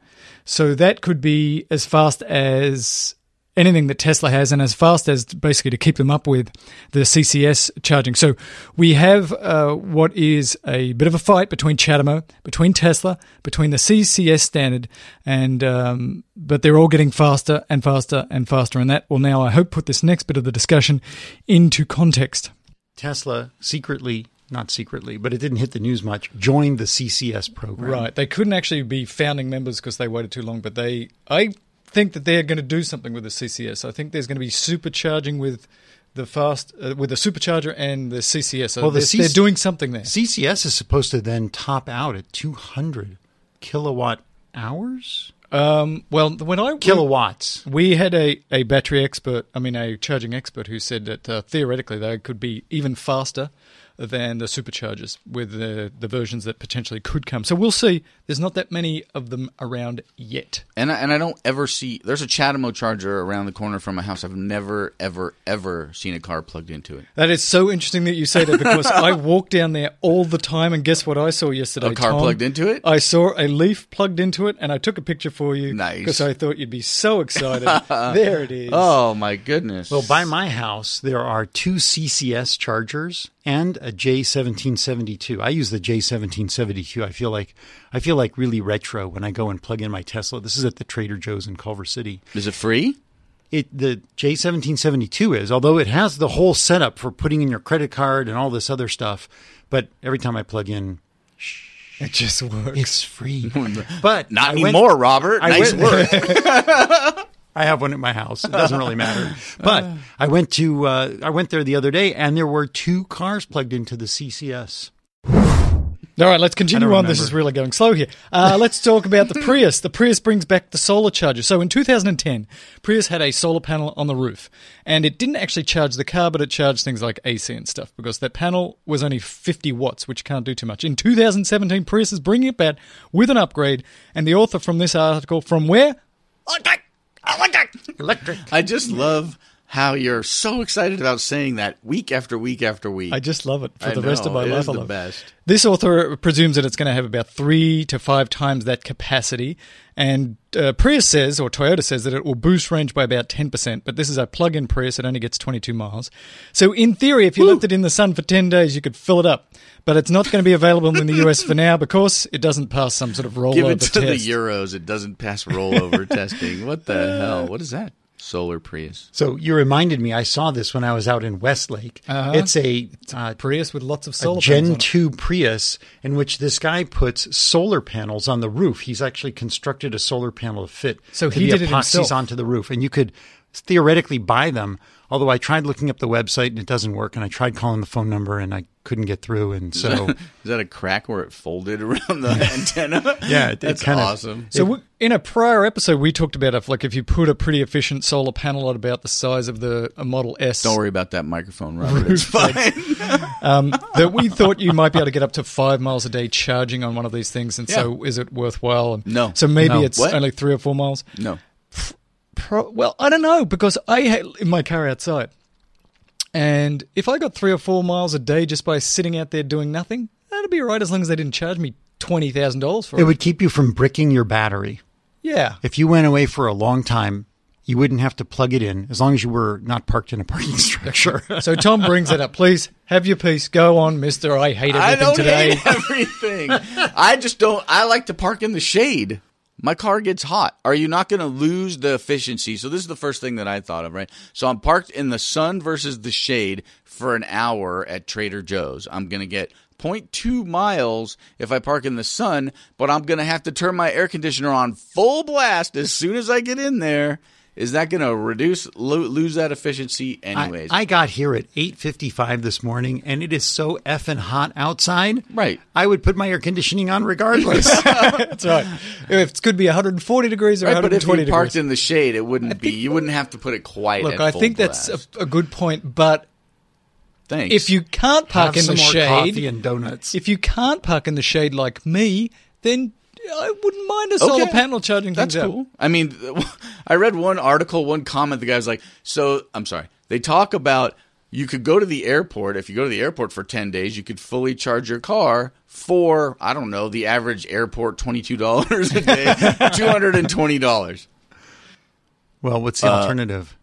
Speaker 1: So that could be as fast as anything that Tesla has, and as fast as basically to keep them up with the CCS charging. So we have uh, what is a bit of a fight between CHAdeMO, between Tesla, between the CCS standard, and um, but they're all getting faster and faster and faster, and that will now, I hope, put this next bit of the discussion into context.
Speaker 4: Tesla secretly, not secretly, but it didn't hit the news much, joined the CCS program.
Speaker 1: Right. They couldn't actually be founding members because they waited too long, but they, I think that they're going to do something with the CCS. I think there's going to be supercharging with the fast, uh, with the supercharger and the CCS. So
Speaker 4: Well, the
Speaker 1: they're,
Speaker 4: CC
Speaker 1: they're doing something there.
Speaker 4: CCS is supposed to then top out at 200 kilowatt hours?
Speaker 1: Um, well, when I
Speaker 4: Kilowatts.
Speaker 1: we had a, a battery expert, I mean a charging expert, who said that uh, theoretically they could be even faster than the superchargers with the the versions that potentially could come. So we'll see. There's not that many of them around yet.
Speaker 5: And I, and I don't ever see. There's a CHAdeMO charger around the corner from my house. I've never, ever, ever seen a car plugged into it.
Speaker 1: That is so interesting that you say that because I *laughs* walk down there all the time, and guess what I saw yesterday?
Speaker 5: A car
Speaker 1: Tom?
Speaker 5: plugged into it?
Speaker 1: I saw a leaf plugged into it, and I took a picture for you.
Speaker 5: Nice.
Speaker 1: because I thought you'd be so excited. *laughs* there it is.
Speaker 5: Oh my goodness!
Speaker 4: Well, by my house, there are two CCS chargers and a J1772. I use the J1772. I feel like I feel like really retro when I go and plug in my Tesla. This is at the Trader Joe's in Culver City.
Speaker 5: is it free?
Speaker 4: It the J1772 is, although it has the whole setup for putting in your credit card and all this other stuff, but every time I plug in,
Speaker 1: it just works.
Speaker 4: it's free. *laughs* but
Speaker 5: Not
Speaker 4: I went-
Speaker 5: anymore, Robert.
Speaker 4: I
Speaker 5: nice
Speaker 4: went-
Speaker 5: work. *laughs* *laughs*
Speaker 4: I have one at my house. It doesn't really matter. *laughs* But I went to uh, I went there the other day, and there were two cars plugged into the CCS.
Speaker 1: All right, let's continue on.
Speaker 4: don't
Speaker 1: This is really going slow here. Uh, *laughs* let's talk about the Prius. The Prius brings back the solar charger. So in 2010, Prius had a solar panel on the roof, and it didn't actually charge the car, but it charged things like AC and stuff because that panel was only 50 watts, which can't do too much. In 2017, Prius is bringing it back with an upgrade, and the author from this article from where?
Speaker 4: Electrek. Electrek.
Speaker 5: I just love how you're so excited about saying that week after week after week.
Speaker 1: I just love it for
Speaker 5: I
Speaker 1: the rest of my
Speaker 5: it
Speaker 1: life. I
Speaker 5: the
Speaker 1: love it.
Speaker 5: best.
Speaker 1: This author presumes that it's going to have about three to five times that capacity, and uh, Prius says, or Toyota says, that it will boost range by about ten percent. But this is a plug-in Prius; it only gets twenty-two miles. So, in theory, if you left it in the sun for ten days, you could fill it up. But it's not going to be available in the *laughs* US for now because it doesn't pass some sort of rollover
Speaker 5: Give it to
Speaker 1: test.
Speaker 5: the Euros. It doesn't pass rollover *laughs* testing. What the hell? What is that? Solar Prius.
Speaker 4: So you reminded me. I saw this when I was out in Westlake.
Speaker 1: Uh-huh.
Speaker 4: It's a, uh,
Speaker 1: Prius with lots of
Speaker 4: a
Speaker 1: solar panels
Speaker 4: Gen
Speaker 1: on it.
Speaker 4: 2 Prius in which this guy puts solar panels on the roof. He's actually constructed a solar panel to fit
Speaker 1: So
Speaker 4: to
Speaker 1: he
Speaker 4: the
Speaker 1: did it himself.
Speaker 4: onto the roof, and you could theoretically buy them. Although I tried looking up the website and it doesn't work, and I tried calling the phone number and I couldn't get through, and so
Speaker 5: Is that a crack where it folded around the antenna? *laughs*
Speaker 4: Yeah, it- it
Speaker 5: that's
Speaker 4: kind of-
Speaker 5: awesome.
Speaker 1: So we, in a prior episode, we talked about if, like, if you put a pretty efficient solar panel at about the size of the a Model S,
Speaker 5: Don't worry about that microphone, Robert. It's fine.
Speaker 1: Um, that we thought you might be able to get up to five miles a day charging on one of these things. And so, is it worthwhile? And
Speaker 5: No.
Speaker 1: So maybe
Speaker 4: No.
Speaker 1: it's
Speaker 5: What?
Speaker 1: only three or four miles.
Speaker 5: no.
Speaker 1: Pro- well, I don't know because I had in my car outside, and if I got three or four miles a day just by sitting out there doing nothing, that'd be all right as long as they didn't charge me twenty thousand dollars for it.
Speaker 4: it would keep you from bricking your battery.
Speaker 1: yeah.
Speaker 4: If you went away for a long time, you wouldn't have to plug it in as long as you were not parked in a parking *laughs* structure.
Speaker 1: So Tom brings it up. Please have your piece. Go on, Mister. I hate everything I
Speaker 5: don't
Speaker 1: today.
Speaker 5: hate everything. *laughs* I just don't. I like to park in the shade. My car gets hot. Are you not going to lose the efficiency? So this is the first thing that I thought of, right? So I'm parked in the sun versus the shade for an hour at Trader Joe's. I'm going to get 0.2 miles if I park in the sun, but I'm going to have to turn my air conditioner on full blast as soon as I get in there. Is that going to reduce lo- lose that efficiency anyways?
Speaker 4: I, I got here at 8:55 this morning and it is so effing hot outside.
Speaker 5: Right.
Speaker 4: I would put my air conditioning on regardless. *laughs*
Speaker 1: That's right. If it could be 140 degrees or
Speaker 5: Right, but if
Speaker 1: 120
Speaker 5: you parked in the shade, it wouldn't be. You wouldn't have to put it quite.
Speaker 1: Look,
Speaker 5: at
Speaker 1: I
Speaker 5: full
Speaker 1: think that's a, a good point. But
Speaker 5: Thanks.
Speaker 1: if you can't park
Speaker 4: Have
Speaker 1: in
Speaker 4: some
Speaker 1: the
Speaker 4: more
Speaker 1: shade,
Speaker 4: coffee and donuts.
Speaker 1: if you can't park in the shade like me, then I wouldn't mind a solar
Speaker 5: Okay.
Speaker 1: panel charging
Speaker 5: that's
Speaker 1: things
Speaker 5: cool. I mean, *laughs* I read one article, one comment. The guy's like, "So I'm sorry." They talk about you could go to the airport. If you go to the airport for ten days, you could fully charge your car for I don't know the average airport twenty two dollars a day, *laughs* two hundred and twenty dollars.
Speaker 4: well, what's
Speaker 5: Uh,
Speaker 4: the alternative?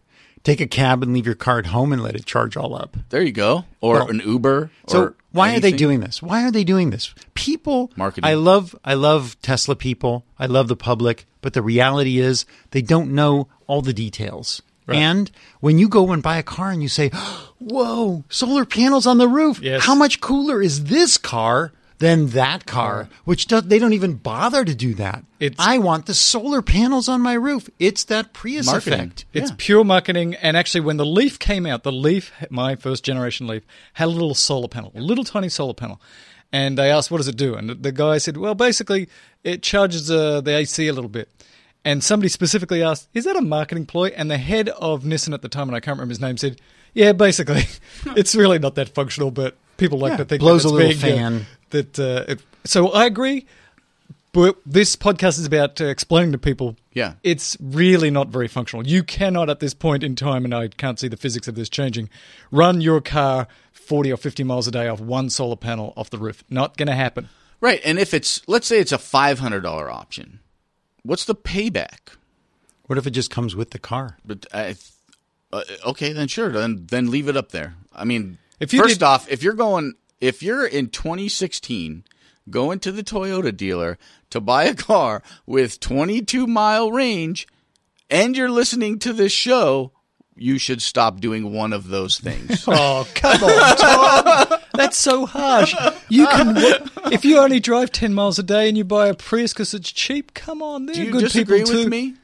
Speaker 4: Take a cab and leave your car at home and let it charge all up.
Speaker 5: There you go, or
Speaker 4: Well,
Speaker 5: an Uber.
Speaker 4: So why are they doing this? Why are they doing this? People
Speaker 5: Marketing.
Speaker 4: I love I love Tesla people. I love the public, but the reality is they don't know all the details. And when you go and buy a car and you say, *gasps* "Whoa, solar panels on the roof.
Speaker 1: Yes.
Speaker 4: How much cooler is this car than that car?" Which does, they don't even bother to do that.
Speaker 1: It's-
Speaker 4: I want the solar panels on my roof. It's that Prius
Speaker 5: Marketing.
Speaker 4: effect.
Speaker 1: It's
Speaker 5: Yeah.
Speaker 1: pure marketing. And actually, when the Leaf came out, the Leaf, my first generation Leaf, had a little solar panel, a little tiny solar panel. And they asked, what does it do? And the guy said, well, basically, it charges uh, the AC a little bit. And somebody specifically asked, is that a marketing ploy? And the head of Nissan at the time, and I can't remember his name, said, yeah, basically, *laughs* it's really not that functional, but people like
Speaker 4: Yeah,
Speaker 1: to think
Speaker 4: blows a little
Speaker 1: uh,
Speaker 4: fan.
Speaker 1: That uh, it, so I agree. But this podcast is about uh, explaining to people.
Speaker 5: Yeah.
Speaker 1: It's really not very functional. You cannot, at this point in time, and I can't see the physics of this changing, run your car 40 or 50 miles a day off one solar panel off the roof. Not going to happen.
Speaker 5: Right, and if it's let's say it's a five hundred dollar option, what's the payback?
Speaker 4: What if it just comes with the car?
Speaker 5: But I, uh, okay, then sure, then then leave it up there. I mean,
Speaker 1: If you
Speaker 5: first
Speaker 1: did-
Speaker 5: off, if you're going, if you're in 2016, going to the Toyota dealer to buy a car with 22 mile range, and you're listening to this show, you should stop doing one of those things. *laughs*
Speaker 1: Oh, come on, Tom. That's so harsh. You can, if you only drive 10 miles a day and you buy a Prius because it's cheap, come on. They're
Speaker 5: Do you
Speaker 1: good
Speaker 5: disagree
Speaker 1: people too.
Speaker 5: with me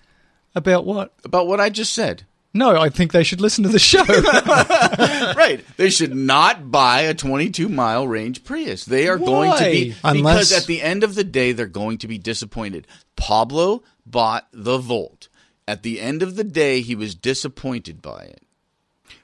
Speaker 1: About what?
Speaker 5: about what I just said?
Speaker 1: No, I think they should listen to the show. *laughs*
Speaker 5: right. They should not buy a 22 mile range Prius. They are going to be
Speaker 4: Unless-
Speaker 5: because at the end of the day they're going to be disappointed. Pablo bought the Volt. At the end of the day he was disappointed by it.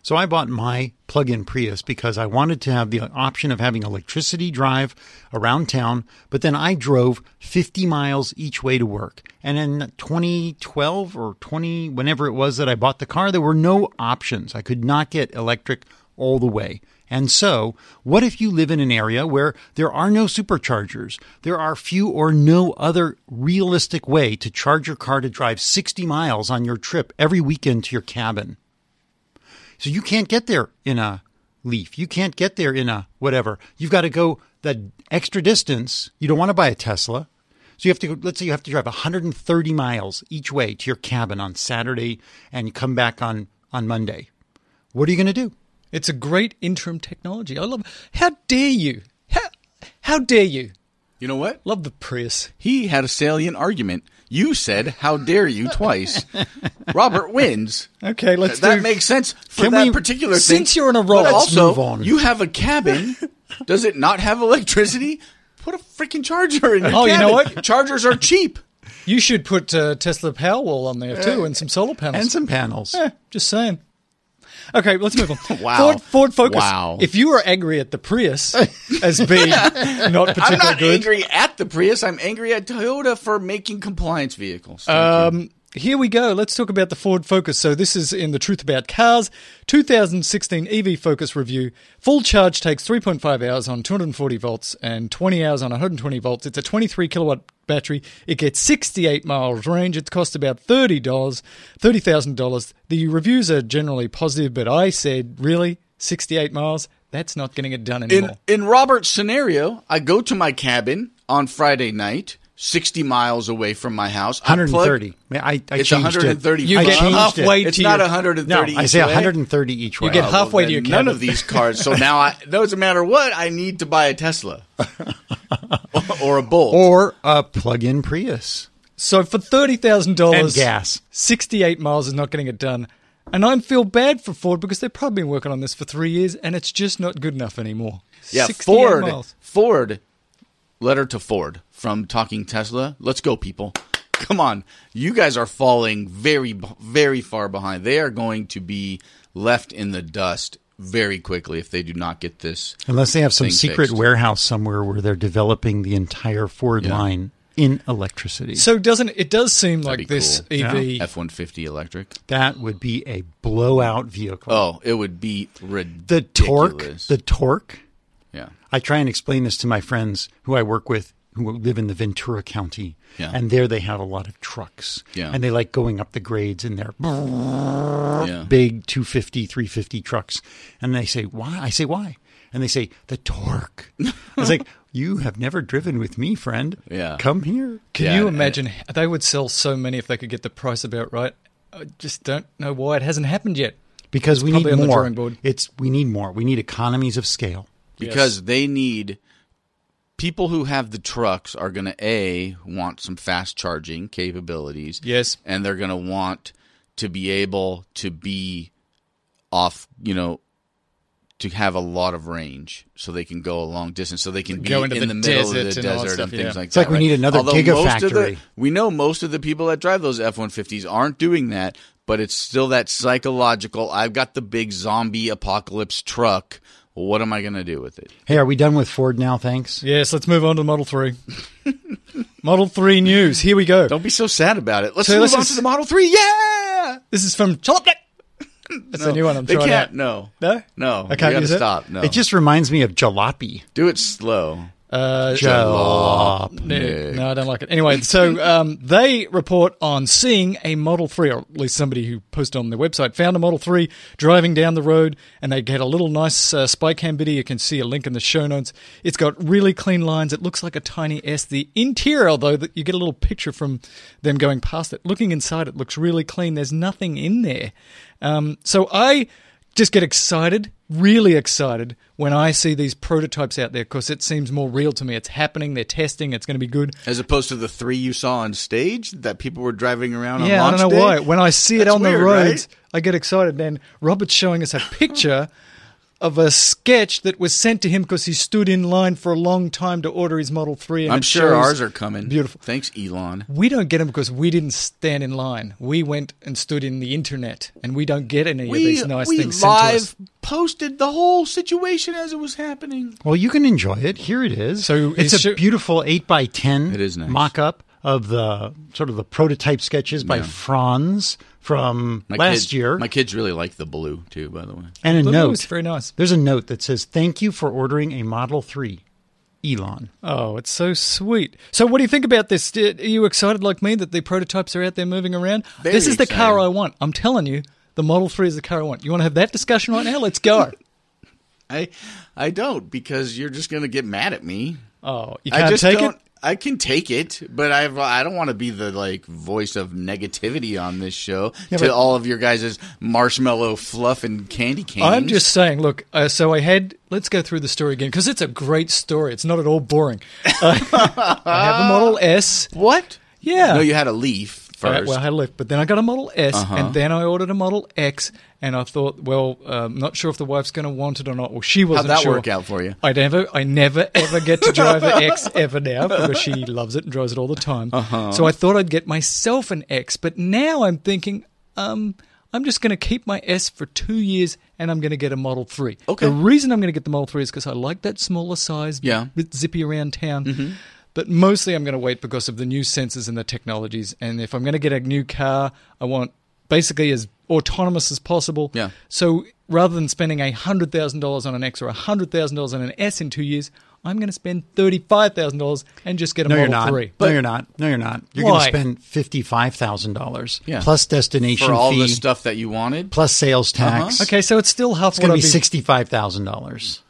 Speaker 4: So I bought my plug-in Prius because I wanted to have the option of having electricity drive around town, but then I drove 50 miles each way to work. And in 2012 or 20 whenever it was that I bought the car, there were no options. I could not get electric all the way. And so, what if you live in an area where there are no superchargers? There are few or no other realistic way to charge your car to drive 60 miles on your trip every weekend to your cabin. So you can't get there in a Leaf. You can't get there in a whatever. You've got to go the extra distance. You don't want to buy a Tesla. So you have to go, let's say you have to drive 130 miles each way to your cabin on Saturday and come back on, on Monday. What are you going to do?
Speaker 1: It's a great interim technology. I love. How dare you? How how dare you?
Speaker 5: You know what?
Speaker 1: Love the Prius.
Speaker 5: He had a salient argument. You said, "How dare you?" twice. *laughs* Robert wins.
Speaker 1: Okay, let's
Speaker 5: that
Speaker 1: do.
Speaker 5: makes sense for
Speaker 4: Can
Speaker 5: that
Speaker 4: we-
Speaker 5: particular thing.
Speaker 1: since you're in a roll,
Speaker 5: but also
Speaker 4: move on.
Speaker 5: you have a cabin. Does it not have electricity? Put a freaking charger in your
Speaker 1: Oh, you know what?
Speaker 5: Chargers are cheap.
Speaker 1: you should put uh, Tesla Powerwall on there too, and some solar panels.
Speaker 4: and some panels.
Speaker 1: Eh, just saying. Okay, let's move on. *laughs*
Speaker 5: Wow.
Speaker 1: Ford, Ford Focus.
Speaker 5: Wow.
Speaker 1: If you are angry at the Prius as being *laughs* not particularly good.
Speaker 5: I'm not
Speaker 1: good,
Speaker 5: angry at the Prius. I'm angry at Toyota for making compliance vehicles. Thank you.
Speaker 1: Um, here we go. Let's talk about the Ford Focus. So this is in the Truth About Cars 2016 EV Focus review. Full charge takes 3.5 hours on 240 volts and 20 hours on 120 volts. It's a 23 kilowatt battery. It gets 68 miles range. It costs about $30, $30,000. The reviews are generally positive, but I said, really? 68 miles? That's not getting it done anymore.
Speaker 5: in in Robert's scenario, I go to my cabin on Friday night, 60 miles away from my house. I plug-
Speaker 4: 130. I, I
Speaker 5: It's
Speaker 4: changed
Speaker 5: 130.
Speaker 4: it.
Speaker 1: You get halfway
Speaker 4: it.
Speaker 5: It's
Speaker 1: to
Speaker 5: not 130.
Speaker 4: No, I
Speaker 5: each
Speaker 4: say
Speaker 5: way.
Speaker 4: 130 each way.
Speaker 1: You get
Speaker 5: Oh,
Speaker 1: halfway to
Speaker 5: then
Speaker 1: your
Speaker 5: None
Speaker 1: cabin.
Speaker 5: of these cars. So *laughs* now I doesn't matter what I need to buy a Tesla *laughs* or a Bolt.
Speaker 4: or a plug-in Prius
Speaker 1: So for $30,000
Speaker 4: and gas.
Speaker 1: 68 miles is not getting it done. And I feel bad for Ford because they've probably been working on this for three years and it's just not good enough anymore.
Speaker 5: yeah, Ford.
Speaker 1: miles.
Speaker 5: Ford. Letter to Ford from Talking Tesla. Let's go, people. *laughs* Come on, you guys are falling very, very far behind. They are going to be left in the dust very quickly if they do not get this.
Speaker 4: Unless they have some secret
Speaker 5: fixed.
Speaker 4: warehouse somewhere where they're developing the entire Ford
Speaker 5: Yeah.
Speaker 4: line in electricity.
Speaker 1: So doesn't it does seem like this
Speaker 5: cool.
Speaker 1: EV
Speaker 5: F one fifty electric.
Speaker 4: that would be a blowout vehicle.
Speaker 5: Oh, it would be ridiculous.
Speaker 4: the torque, the torque.
Speaker 5: Yeah.
Speaker 4: I try and explain this to my friends who I work with who live in the Ventura County.
Speaker 5: Yeah.
Speaker 4: And there they have a lot of trucks.
Speaker 5: Yeah.
Speaker 4: And they like going up the grades in their
Speaker 5: Yeah.
Speaker 4: big 250, 350 trucks. And they say, why? I say, why? And they say, the torque. *laughs* I was like, you have never driven with me, friend.
Speaker 5: Yeah.
Speaker 4: Come here.
Speaker 1: Can
Speaker 5: Yeah,
Speaker 1: you
Speaker 5: and-
Speaker 1: imagine they would sell so many if they could get the price about right? I just don't know why it hasn't happened yet.
Speaker 4: Because we need
Speaker 1: probably on the
Speaker 4: more.
Speaker 1: board.
Speaker 4: It's we need more. We need economies of scale.
Speaker 5: Because they need people who have the trucks are going to a want some fast charging capabilities
Speaker 1: Yes.
Speaker 5: and they're going to want to be able to be off you know to have a lot of range so they can go a long distance so they can be
Speaker 1: Go into
Speaker 5: in
Speaker 1: the
Speaker 5: the, middle of the
Speaker 1: and all that
Speaker 5: desert
Speaker 1: stuff,
Speaker 5: and things
Speaker 1: yeah.
Speaker 5: like
Speaker 4: It's
Speaker 5: that
Speaker 4: like we
Speaker 5: right?
Speaker 4: need another
Speaker 5: Although
Speaker 4: gigafactory.
Speaker 5: most of the, we know most of the people that drive those F-150s aren't doing that but it's still that psychological I've got the big zombie apocalypse truck what am I going to do with it
Speaker 4: Hey, are we done with Ford now? Thanks.
Speaker 1: Yes, let's move on to the Model 3. *laughs* Model 3 news. Here we go.
Speaker 5: Don't be so sad about it. Let's
Speaker 1: So
Speaker 5: move
Speaker 1: this
Speaker 5: on
Speaker 1: is-
Speaker 5: to the Model 3. Yeah!
Speaker 1: This is from Chalopnik. *laughs* That's
Speaker 5: No,
Speaker 1: a new one I'm
Speaker 5: they
Speaker 1: trying
Speaker 5: can't.
Speaker 1: out.
Speaker 5: No.
Speaker 1: No?
Speaker 5: No.
Speaker 1: I can't
Speaker 5: you
Speaker 1: use
Speaker 5: gotta
Speaker 1: it?
Speaker 5: stop. No.
Speaker 4: It just reminds me of jalopy.
Speaker 5: do it slow.
Speaker 1: Uh,
Speaker 4: Jalop.
Speaker 1: No, no, I don't like it. Anyway, so um, they report on seeing a Model 3, or at least somebody who posted on their website found a Model 3 driving down the road, and they get a little nice uh, spy cam video. You can see a link in the show notes. It's got really clean lines. It looks like a tiny S. The interior, though, that you get a little picture from them going past it. Looking inside, it looks really clean. There's nothing in there. Um, so I just get excited, really excited, when I see these prototypes out there because it seems more real to me. It's happening, they're testing, it's going to be good.
Speaker 5: As opposed to the three you saw on stage that people were driving around on
Speaker 1: yeah, I don't know
Speaker 5: day?
Speaker 1: why. When I see it
Speaker 5: That's
Speaker 1: on the
Speaker 5: weird,
Speaker 1: roads,
Speaker 5: right?
Speaker 1: I get excited. And Robert's showing us a picture *laughs* of a sketch that was sent to him because he stood in line for a long time to order his Model 3. And
Speaker 5: I'm sure ours are coming.
Speaker 1: Beautiful.
Speaker 5: Thanks, Elon.
Speaker 1: We don't get them because we didn't stand in line. We went and stood in the internet, and we don't get any of these nice
Speaker 5: we
Speaker 1: things sent to us.
Speaker 5: live posted the whole situation as it was happening.
Speaker 4: Well, you can enjoy it. Here it is.
Speaker 1: So
Speaker 4: it's
Speaker 1: it's
Speaker 4: a
Speaker 1: sho-
Speaker 4: beautiful eight by ten.
Speaker 5: It is nice.
Speaker 4: mock-up of the sort of the prototype sketches by
Speaker 5: Yeah.
Speaker 4: Franz from
Speaker 5: My
Speaker 4: last
Speaker 5: kids,
Speaker 4: year,
Speaker 5: My kids really like the blue too, by the way.
Speaker 4: and a
Speaker 1: Blue
Speaker 4: note.
Speaker 1: is very nice.
Speaker 4: There's a note that says, "Thank you for ordering a Model 3, Elon."
Speaker 1: Oh, it's so sweet. So, what do you think about this? Are you excited like me that the prototypes are out there moving around?
Speaker 5: Very
Speaker 1: this is the car. I want. I'm telling you, the Model 3 is the car I want. You want to have that discussion right now? Let's go. *laughs*
Speaker 5: I I don't because you're just going to get mad at me.
Speaker 1: Oh, you
Speaker 5: I
Speaker 1: can't
Speaker 5: just
Speaker 1: take
Speaker 5: don't.
Speaker 1: it?
Speaker 5: I can take it, but I I don't want to be the like voice of negativity on this show to
Speaker 4: but-
Speaker 5: all of your guys' marshmallow fluff and candy canes.
Speaker 1: I'm just saying, look, uh, so I had, let's go through the story again because it's a great story. It's not at all boring. Uh, *laughs* I have a Model S.
Speaker 5: what?
Speaker 1: Yeah.
Speaker 5: No, you had a leaf First.
Speaker 1: well, I had a lift, but then I got a Model S,
Speaker 5: Uh-huh.
Speaker 1: and then I ordered a Model X, and I thought, well, um, not sure if the wife's going to want it or not. Well, she wasn't
Speaker 5: that
Speaker 1: sure.
Speaker 5: work out for you?
Speaker 1: I never, I never ever get to drive the X *laughs* ever now because she loves it and drives it all the time.
Speaker 5: Uh-huh.
Speaker 1: So I thought I'd get myself an X, but now I'm thinking, um, I'm just going to keep my S for two years, and I'm going to get a Model Three.
Speaker 5: Okay.
Speaker 1: The reason I'm going to get the Model Three is because I like that smaller size,
Speaker 5: Yeah. Mm-hmm.
Speaker 1: bit zippy around town. But mostly I'm going to wait because of the new sensors and the technologies. And if I'm going to get a new car, I want basically as autonomous as possible.
Speaker 5: Yeah.
Speaker 1: So rather than spending $100,000 on an X or $100,000 on an S in two years, I'm going to spend $35,000 and just get a
Speaker 4: No, you're
Speaker 1: Model
Speaker 4: not.
Speaker 1: 3.
Speaker 4: no, you're not. No, you're not. You're going to spend fifty-five thousand dollars plus destination
Speaker 5: for all
Speaker 4: fee,
Speaker 5: the stuff that you wanted.
Speaker 4: plus sales tax. Uh-huh.
Speaker 1: Okay, so it's still half
Speaker 4: It's going to be
Speaker 1: be
Speaker 4: sixty-five thousand dollars.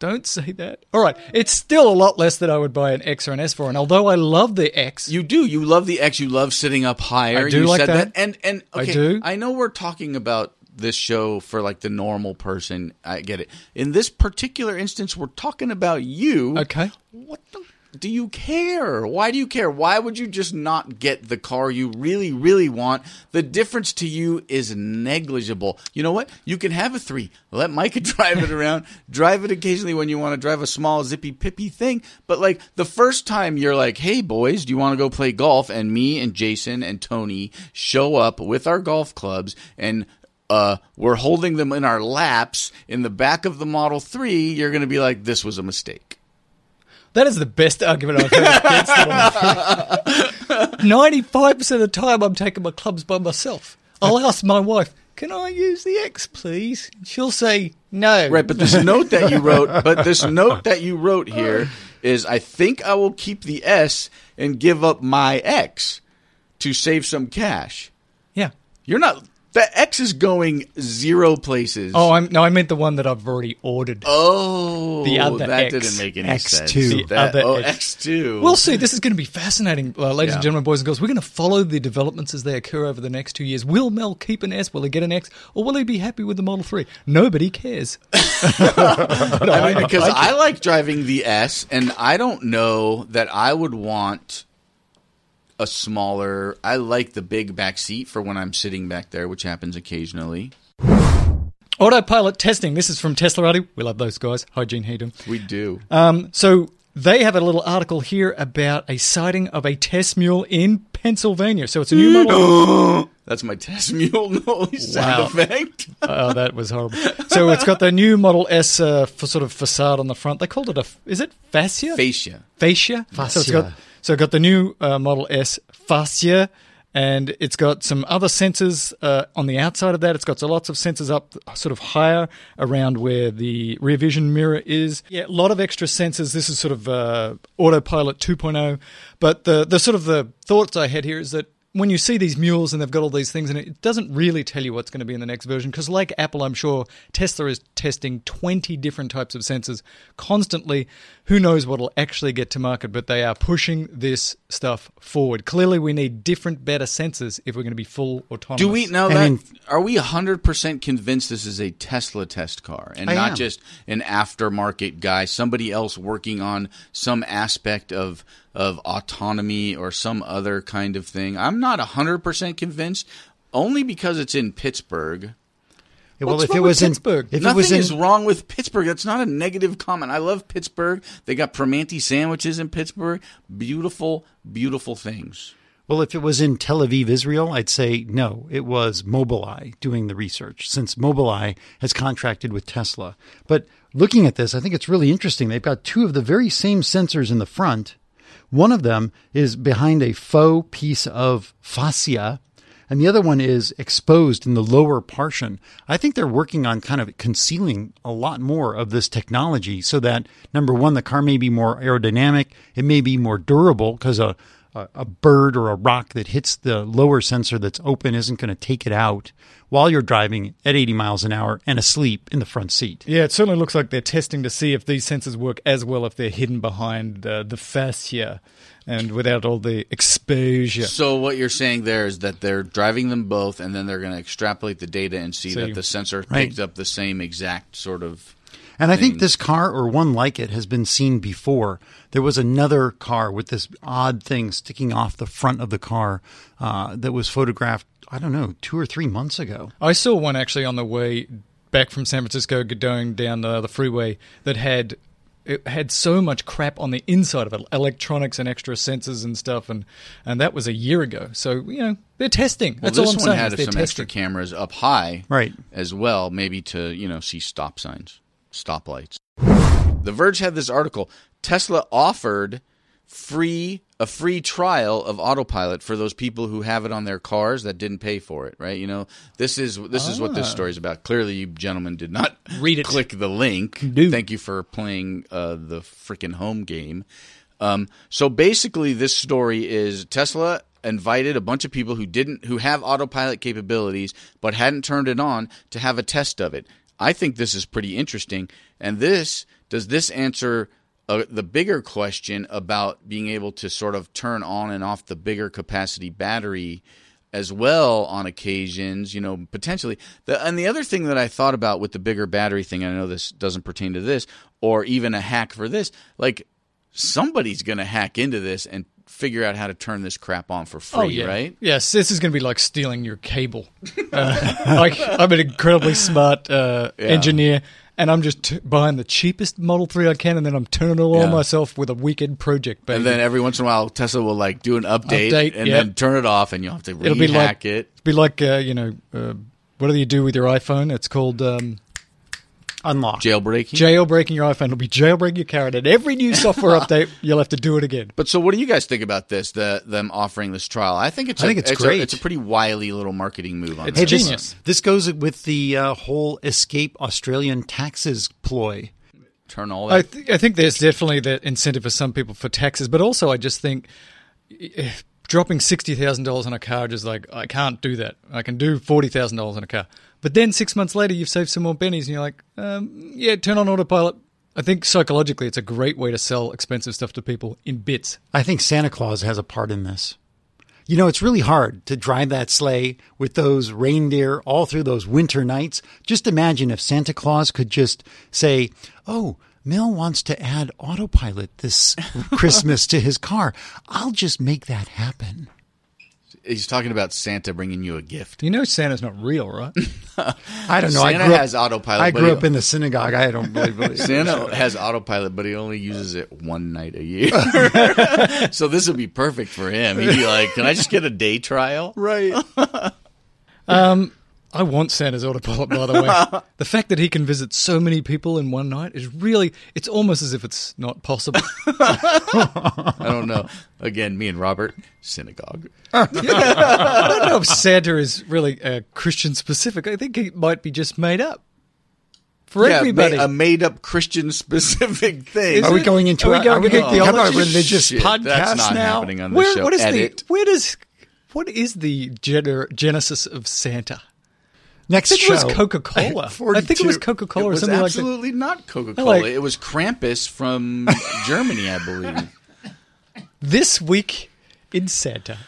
Speaker 1: Don't say that. All right, it's still a lot less than I would buy an X or an S for. And although I love the X,
Speaker 5: You do. You love the X. You love sitting up higher.
Speaker 1: I do
Speaker 5: you
Speaker 1: like
Speaker 5: said
Speaker 1: that.
Speaker 5: And and
Speaker 1: I
Speaker 5: okay,
Speaker 1: do.
Speaker 5: I know we're talking about this show for like the normal person. I get it. In this particular instance, we're talking about you.
Speaker 1: okay,
Speaker 5: What the? Do you care? Why do you care? Why would you just not get the car you really, really want? The difference to you is negligible. You know what? You can have a three. Let Micah *laughs* drive it around. drive it occasionally when you want to drive a small zippy pippy thing. But like the first time you're like, hey boys, do you want to go play golf? And me and Jason and Tony show up with our golf clubs and uh, we're holding them in our laps in the back of the Model 3, you're going to be like, this was a mistake.
Speaker 1: That is the best argument I've heard against the Ninety-five percent of the time, I'm taking my clubs by myself. I'll ask my wife, "Can I use the X, please?" She'll say no.
Speaker 5: Right, but this note that you wrote, but this note that you wrote here is I think I will keep the S and give up my X to save some cash.
Speaker 1: yeah.
Speaker 5: You're not the X is going zero places.
Speaker 1: Oh, I'm no, I meant the one that I've already ordered.
Speaker 5: Oh,
Speaker 1: The other
Speaker 5: that
Speaker 1: X.
Speaker 5: didn't make any
Speaker 4: X2.
Speaker 5: sense.
Speaker 4: The
Speaker 5: That-
Speaker 1: other
Speaker 5: oh,
Speaker 1: X.
Speaker 5: X2.
Speaker 1: We'll see. This is going to be fascinating, uh, ladies and gentlemen, boys and girls. We're going to follow the developments as they occur over the next two years. Will Mel keep an S? Will he get an X? Or will he be happy with the Model 3? Nobody cares. *laughs*
Speaker 5: I mean, because I like driving the S, and I don't know that I would want a smaller. I like the big back seat for when I'm sitting back there, which happens occasionally.
Speaker 1: Autopilot testing. This is from Teslarati. We love those guys. Hi, Gene Hayden.
Speaker 5: We do.
Speaker 1: Um, so they have a little article here about a sighting of a test mule in Pennsylvania. So it's a new *gasps* model.
Speaker 5: That's my test mule *laughs* noise sound effect.
Speaker 1: oh, *laughs* that was horrible. So it's got the new Model S uh, for sort of facade on the front. They called it a. Is it fascia?
Speaker 5: Fascia.
Speaker 1: fascia. So it's got
Speaker 4: Fascia.
Speaker 1: So it got the new uh, Model S fascia, and it's got some other sensors uh, on the outside of that. It's got lots of sensors up, sort of higher around where the rear vision mirror is. Yeah, a lot of extra sensors. This is sort of uh, autopilot 2.0. But the the sort of the thoughts I had here is that when you see these mules and they've got all these things in it, it doesn't really tell you what's going to be in the next version. Because, like Apple, I'm sure Tesla is testing 20 different types of sensors constantly. Who knows what will actually get to market, but they are pushing this stuff forward. Clearly, we need different, better sensors if we're going to be full autonomous.
Speaker 5: Do we now that
Speaker 4: in-
Speaker 5: are we hundred percent convinced this is a Tesla test car and
Speaker 4: I
Speaker 5: not
Speaker 4: am.
Speaker 5: just an aftermarket guy, somebody else working on some aspect of of autonomy or some other kind of thing? I'm not hundred percent convinced, only because it's in Pittsburgh.
Speaker 4: Well,
Speaker 1: What's
Speaker 4: if it was in
Speaker 1: Pittsburgh?
Speaker 4: if
Speaker 5: Nothing
Speaker 4: it was in
Speaker 5: is wrong with Pittsburgh. That's not a negative comment. I love Pittsburgh. They got Primanti sandwiches in Pittsburgh. Beautiful, beautiful things.
Speaker 4: Well, if it was in Tel Aviv, Israel, I'd say no. It was Mobileye doing the research, since Mobileye has contracted with Tesla. But looking at this, I think it's really interesting. They've got two of the very same sensors in the front. One of them is behind a faux piece of fascia, and the other one is exposed in the lower portion. I think they're working on kind of concealing a lot more of this technology so that number one, the car may be more aerodynamic, it may be more durable because a a, bird or a rock that hits the lower sensor that's open isn't going to take it out while you're driving at 80 miles an hour and asleep in the front seat.
Speaker 1: Yeah, it certainly looks like they're testing to see if these sensors work as well if they're hidden behind uh, the fascia and without all the exposure.
Speaker 5: So what you're saying there is that they're driving them both, and then they're going to extrapolate the data and see
Speaker 1: See.
Speaker 5: that the sensor
Speaker 4: Right.
Speaker 5: picked up the same exact sort of.
Speaker 4: And I think this car or one like it has been seen before. There was another car with this odd thing sticking off the front of the car uh, that was photographed, I don't know, two or three months ago.
Speaker 1: I saw one actually on the way back from San Francisco going down the, the freeway that had it had so much crap on the inside of it, electronics and extra sensors and stuff, and and that was a year ago. So you know they're testing.
Speaker 5: Well,
Speaker 1: That's
Speaker 5: this
Speaker 1: all I'm
Speaker 5: one
Speaker 1: saying.
Speaker 5: had
Speaker 1: is
Speaker 5: some
Speaker 1: testing.
Speaker 5: extra cameras up high,
Speaker 4: Right.
Speaker 5: as well, maybe to you know see stop signs, stoplights. The Verge had this article. Tesla offered free a free trial of autopilot for those people who have it on their cars that didn't pay for it. Right? You know, this is this is what this story is about. Clearly, you gentlemen did not
Speaker 1: Read it.
Speaker 5: Click the link.
Speaker 1: No.
Speaker 5: Thank you for playing uh, the freaking home game. Um, so basically, this story is Tesla invited a bunch of people who didn't who have autopilot capabilities but hadn't turned it on to have a test of it. I think this is pretty interesting. And this does this answer uh, the bigger question about being able to sort of turn on and off the bigger capacity battery as well on occasions, you know, potentially. The, and the other thing that I thought about with the bigger battery thing, I know this doesn't pertain to this, or even a hack for this, like somebody's going to hack into this and figure out how to turn this crap on for free,
Speaker 1: Oh, yeah.
Speaker 5: right?
Speaker 1: Yes, this is going to be like stealing your cable. *laughs* Uh, like I'm an incredibly smart uh,
Speaker 5: Yeah.
Speaker 1: engineer, and I'm just t- buying the cheapest Model Three I can, and then I'm turning it all on
Speaker 5: Yeah.
Speaker 1: myself with a weekend project. Baby.
Speaker 5: And then every once in a while, Tesla will like do an update,
Speaker 1: Update,
Speaker 5: and
Speaker 1: yeah.
Speaker 5: then turn it off, and you'll have to
Speaker 1: it'll be
Speaker 5: rehack
Speaker 1: like
Speaker 5: it.
Speaker 1: it'll be like uh, you know uh, what do you do with your iPhone? It's called um,
Speaker 4: Unlocked.
Speaker 5: Jailbreaking.
Speaker 1: jailbreaking your iPhone. It'll be jailbreaking your car, and every new *laughs* software update, you'll have to do it again.
Speaker 5: But so, what do you guys think about this? The them offering this trial? I think it's
Speaker 4: I
Speaker 5: a,
Speaker 4: think it's
Speaker 5: a-
Speaker 4: great.
Speaker 5: it's a pretty wily little marketing move on.
Speaker 1: It's
Speaker 5: their
Speaker 4: Hey, this,
Speaker 1: genius.
Speaker 4: this goes with the uh, whole escape Australian taxes ploy.
Speaker 5: Turn all
Speaker 1: I,
Speaker 5: that.
Speaker 1: th- I think there's definitely that incentive for some people for taxes, but also I just think eh, dropping sixty thousand dollars on a car just like I can't do that. I can do forty thousand dollars on a car, but then six months later you've saved some more bennies, and you're like, um, yeah, turn on autopilot. I think psychologically it's a great way to sell expensive stuff to people in bits.
Speaker 4: I think Santa Claus has a part in this. You know, it's really hard to drive that sleigh with those reindeer all through those winter nights. Just imagine if Santa Claus could just say, Oh, Mel wants to add autopilot this *laughs* Christmas to his car. I'll just make that happen.
Speaker 5: He's talking about Santa bringing you a gift.
Speaker 1: You know Santa's not real, right? *laughs*
Speaker 4: I don't know. I
Speaker 5: Santa
Speaker 4: grew up,
Speaker 5: has autopilot.
Speaker 4: I
Speaker 5: but
Speaker 4: grew
Speaker 5: he-
Speaker 4: up in the synagogue. I don't believe it.
Speaker 5: Santa has autopilot, but he only uses it one night a year. *laughs* so this would be perfect for him. He'd be like, "Can I just get a day trial?"
Speaker 4: Right. *laughs*
Speaker 1: Um, I want Santa's autopilot, by the way. *laughs* the fact that he can visit so many people in one night is really, it's almost as if it's not possible. *laughs*
Speaker 5: I don't know. Again, me and Robert synagogue. *laughs*
Speaker 1: I don't know if Santa is really uh, Christian specific. I think he might be just made up for
Speaker 5: Yeah,
Speaker 1: everybody.
Speaker 5: ma- a made-up Christian specific thing.
Speaker 1: Is
Speaker 4: Are we going into
Speaker 1: Are we going
Speaker 4: are we
Speaker 1: into
Speaker 4: going to become a
Speaker 1: theology?
Speaker 4: religious
Speaker 5: Shit,
Speaker 4: podcast
Speaker 5: that's not
Speaker 4: now?
Speaker 5: happening on the
Speaker 1: where,
Speaker 5: show.
Speaker 1: what is
Speaker 5: Edit.
Speaker 1: the where does what is the gener- genesis of Santa?
Speaker 4: Next
Speaker 1: I think
Speaker 4: show.
Speaker 1: it was Coca Cola. *laughs* I think it was Coca
Speaker 5: It
Speaker 1: Cola or something like that.
Speaker 5: absolutely not Coca-Cola.
Speaker 1: Like-
Speaker 5: it was Krampus from *laughs* Germany, I believe.
Speaker 1: This week in Santa.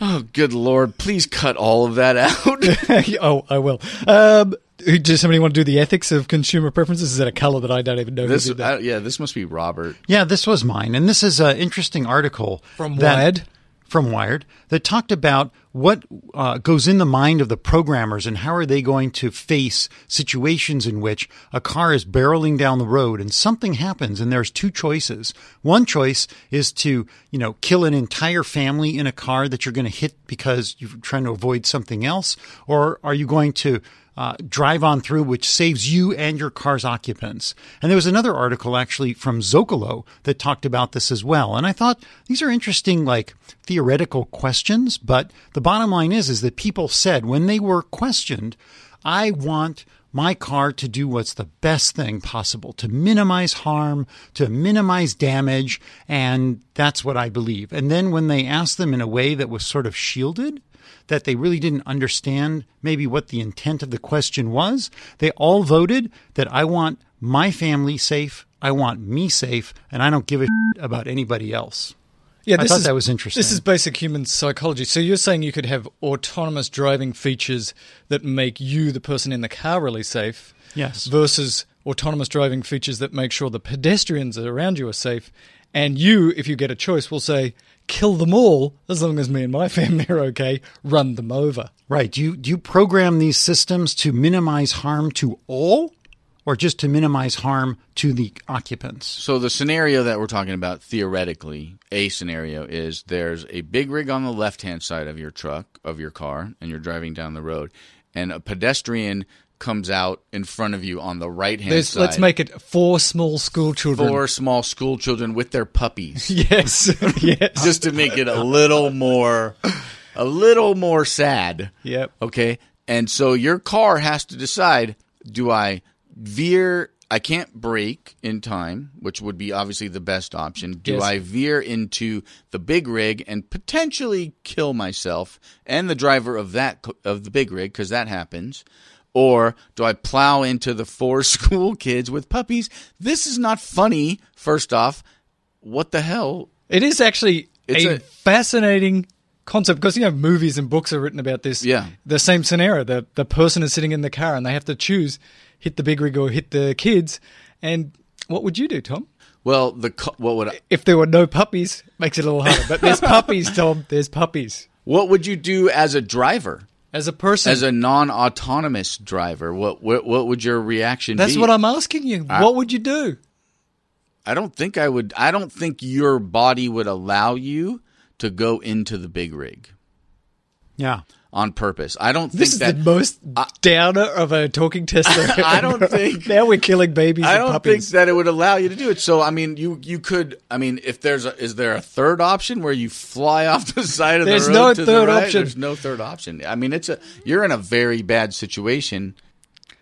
Speaker 5: Oh, good lord! Please cut all of that out. *laughs*
Speaker 1: oh, I will. Um, does somebody want to do the ethics of consumer preferences? Is that a color that I don't even know? who
Speaker 5: this,
Speaker 1: did that?
Speaker 5: I, yeah, this must be Robert.
Speaker 4: Yeah, this was mine, and this is an interesting article
Speaker 1: From
Speaker 4: that-
Speaker 1: Wired?
Speaker 4: From Wired that talked about what uh, goes in the mind of the programmers and how are they going to face situations in which a car is barreling down the road and something happens and there's two choices. One choice is to you know kill an entire family in a car that you're going to hit because you're trying to avoid something else, or are you going to uh, drive on through, which saves you and your car's occupants. And there was another article actually from Zocalo that talked about this as well. And I thought these are interesting, like theoretical questions. But the bottom line is, is that people said when they were questioned, I want my car to do what's the best thing possible to minimize harm, to minimize damage, and that's what I believe. And then when they asked them in a way that was sort of shielded, that they really didn't understand maybe what the intent of the question was, they all voted that I want my family safe, I want me safe, and I don't give a shit about anybody else.
Speaker 1: Yeah,
Speaker 4: I thought that was interesting.
Speaker 1: This is basic human psychology. So you're saying you could have autonomous driving features that make you, the person in the car, really safe.
Speaker 4: Yes.
Speaker 1: Versus autonomous driving features that make sure the pedestrians around you are safe. And you, if you get a choice, will say, kill them all as long as me and my *laughs* family are okay, run them over.
Speaker 4: Right. Do you do you program these systems to minimize harm to all or just to minimize harm to the occupants?
Speaker 5: So the scenario that we're talking about theoretically, a scenario is there's a big rig on the left-hand side of your truck of your car and you're driving down the road and a pedestrian comes out in front of you on the right-hand side.
Speaker 1: let's make it four small school children.
Speaker 5: four small school children with their puppies. *laughs*
Speaker 1: Yes. *laughs* yes.
Speaker 5: just to make it a little more a little more sad.
Speaker 1: Yep.
Speaker 5: Okay? And so your car has to decide do I veer I can't brake in time, which would be obviously the best option. Do
Speaker 1: Yes.
Speaker 5: I veer into the big rig and potentially kill myself and the driver of that of the big rig because that happens? Or do I plow into the four *laughs* school kids with puppies? This is not funny. First off, what the hell?
Speaker 1: It is actually
Speaker 5: It's
Speaker 1: a,
Speaker 5: a-
Speaker 1: fascinating concept because you know movies and books are written about this.
Speaker 5: Yeah.
Speaker 1: the same scenario. The the person is sitting in the car and they have to choose hit the big rig or hit the kids. And what would you do, Tom?
Speaker 5: Well, the what would I,
Speaker 1: If there were no puppies, makes it a little harder. But there's *laughs* puppies, Tom. There's puppies.
Speaker 5: what would you do as a driver?
Speaker 1: As a person,
Speaker 5: as a non-autonomous driver, what what, what would your reaction be?
Speaker 1: that's
Speaker 5: be?
Speaker 1: what I'm asking you. what would you do?
Speaker 5: I don't think I would. I don't think your body would allow you to go into the big rig
Speaker 4: Yeah.
Speaker 5: On purpose. I don't think
Speaker 1: This is
Speaker 5: that.
Speaker 1: the most downer of a Talking Tesla. *laughs*
Speaker 5: I don't think-
Speaker 1: now we're killing babies
Speaker 5: I don't think that it would allow you to do it. So I mean, you you could. I mean, if there's a, is there a third option where you fly *laughs* off the side of
Speaker 1: There's
Speaker 5: the road
Speaker 1: no
Speaker 5: to
Speaker 1: third
Speaker 5: the right?
Speaker 1: option.
Speaker 5: There's no third option. I mean, it's a you're in a very bad situation.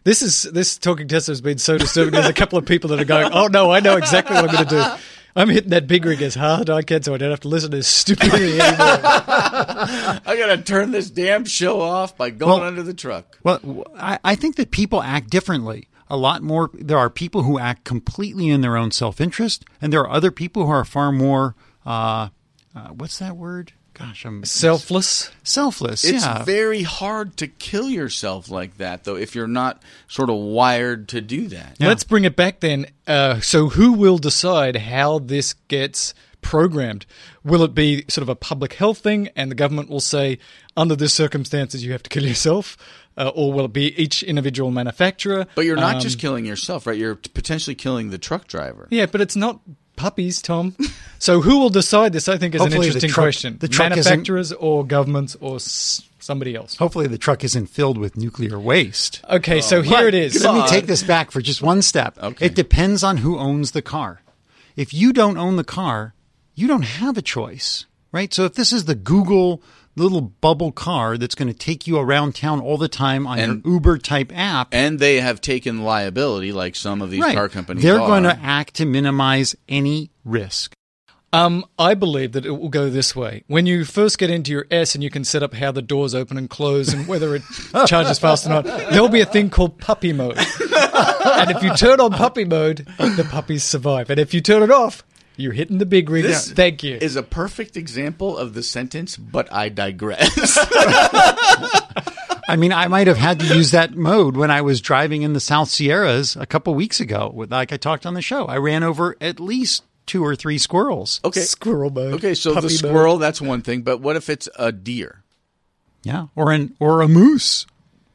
Speaker 1: This is this Talking Tesla has been so disturbing. There's a couple of people that are going, "Oh no, I know exactly what I'm going to do. I'm hitting that big rig as hard as I can, so I don't have to listen to stupidity *laughs* anymore." *laughs*
Speaker 5: I gotta turn this damn show off by going
Speaker 4: Well-
Speaker 5: under the truck.
Speaker 4: Well, I think that people act differently. A lot more. There are people who act completely in their own self interest, and there are other people who are far more. Uh, uh, what's that word? Gosh, I'm
Speaker 1: Selfless.
Speaker 4: selfless.
Speaker 5: It's
Speaker 4: yeah.
Speaker 5: very hard to kill yourself like that, though, if you're not sort of wired to do that.
Speaker 4: Yeah.
Speaker 1: Let's bring it back then. Uh, so, who will decide how this gets programmed? Will it be sort of a public health thing, and the government will say, under this circumstances, you have to kill yourself? Uh, or will it be each individual manufacturer?
Speaker 5: But you're not
Speaker 1: Um,
Speaker 5: just killing yourself, right? You're potentially killing the truck driver.
Speaker 1: Yeah, but it's not puppies, Tom. so who will decide this? I think is
Speaker 4: Hopefully
Speaker 1: an
Speaker 4: the
Speaker 1: interesting
Speaker 4: truck-
Speaker 1: question.
Speaker 4: the truck isn't-
Speaker 1: Manufacturers or governments or s- somebody else.
Speaker 4: Hopefully, the truck isn't filled with nuclear waste.
Speaker 1: Okay, so here
Speaker 4: But
Speaker 1: it is.
Speaker 4: Let me take this back for just one step.
Speaker 5: Okay.
Speaker 4: It depends on who owns the car. If you don't own the car, you don't have a choice, right? So if this is the Google little bubble car that's going to take you around town all the time on
Speaker 5: And-
Speaker 4: your Uber type app,
Speaker 5: And they have taken liability, like some of these
Speaker 4: right,
Speaker 5: car companies
Speaker 4: they're
Speaker 5: are.
Speaker 4: going to act to minimize any risk.
Speaker 1: Um, I believe that it will go this way. When you first get into your S and you can set up how the doors open and close and whether it *laughs* charges fast or not, there'll be a thing called puppy mode. *laughs* and if you turn on puppy mode, the puppies survive. And if you turn it off, you're hitting the big rig.
Speaker 5: This
Speaker 1: Thank you.
Speaker 5: is a perfect example of the sentence, but I digress. *laughs*
Speaker 4: I mean, I might have had to use that mode when I was driving in the South Sierras a couple weeks ago. With, like I talked on the show, I ran over at least two or three squirrels.
Speaker 5: okay.
Speaker 1: Squirrel mode.
Speaker 5: Okay, so
Speaker 1: puppy
Speaker 5: the
Speaker 1: mode.
Speaker 5: squirrel, that's one thing, but what if it's a deer?
Speaker 4: Yeah, or an or a moose.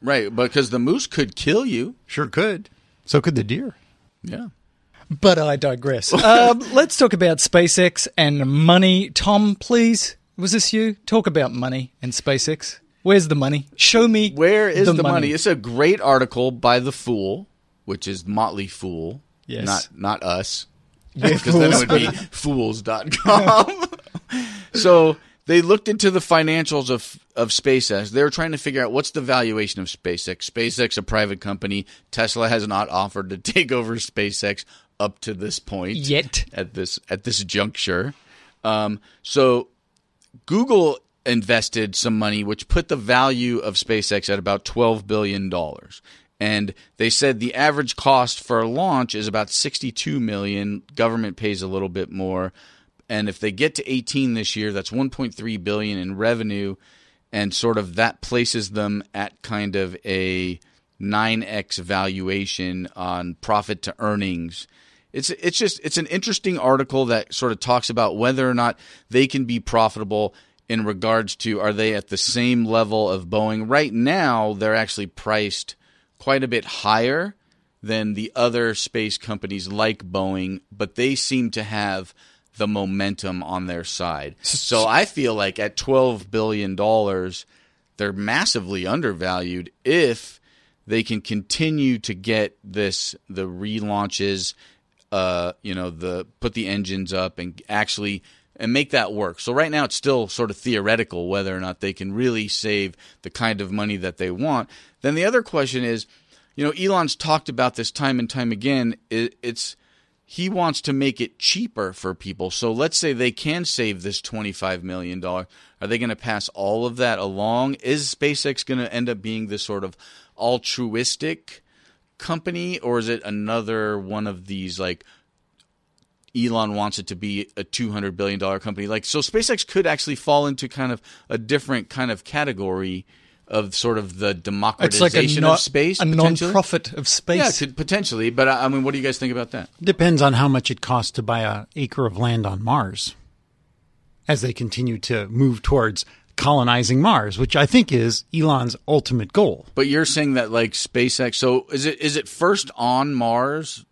Speaker 5: Right, because the moose could kill you.
Speaker 4: Sure could. So could the deer.
Speaker 5: Yeah.
Speaker 1: But I digress. *laughs* um, let's talk about SpaceX and money. Tom, please. Was this you? Talk about money and SpaceX. Where's the money? Show me.
Speaker 5: Where is the, money? It's a great article by The Fool, which is Motley Fool.
Speaker 1: Yes.
Speaker 5: Not not us. *laughs*
Speaker 1: Yeah,
Speaker 5: Because then it would be fools.com. *laughs* so they looked into the financials of of SpaceX. They were trying to figure out what's the valuation of SpaceX. SpaceX, a private company. Tesla has not offered to take over SpaceX up to this point
Speaker 1: Yet.
Speaker 5: at this at this juncture. Um, so Google invested some money, which put the value of SpaceX at about twelve billion dollars. And they said the average cost for a launch is about sixty-two million. Government pays a little bit more, and if they get to eighteen this year, that's one point three billion in revenue, and sort of that places them at kind of a nine x valuation on profit to earnings it's it's just it's an interesting article that sort of talks about whether or not they can be profitable in regards to are they at the same level of Boeing. Right now they're actually priced quite a bit higher than the other space companies like Boeing but they seem to have the momentum on their side. So I feel like at 12 billion dollars they're massively undervalued if they can continue to get this the relaunches uh, you know, the put the engines up and actually and make that work. So right now it's still sort of theoretical whether or not they can really save the kind of money that they want. Then the other question is, you know, Elon's talked about this time and time again. It, it's he wants to make it cheaper for people. So let's say they can save this $25 million. Are they going to pass all of that along? Is SpaceX going to end up being this sort of altruistic company or is it another one of these like Elon wants it to be a $200 billion company? Like, so SpaceX could actually fall into kind of a different kind of category of sort of the
Speaker 1: It's
Speaker 5: democratization
Speaker 1: like a, no-
Speaker 5: of space.
Speaker 1: a non-profit of space.
Speaker 5: Yeah, could, potentially. But I I mean, what do you guys think about that?
Speaker 4: Depends on how much it costs to buy a acre of land on Mars as they continue to move towards colonizing Mars, which I think is Elon's ultimate goal.
Speaker 5: But you're saying that like SpaceX. So is it is it first on Mars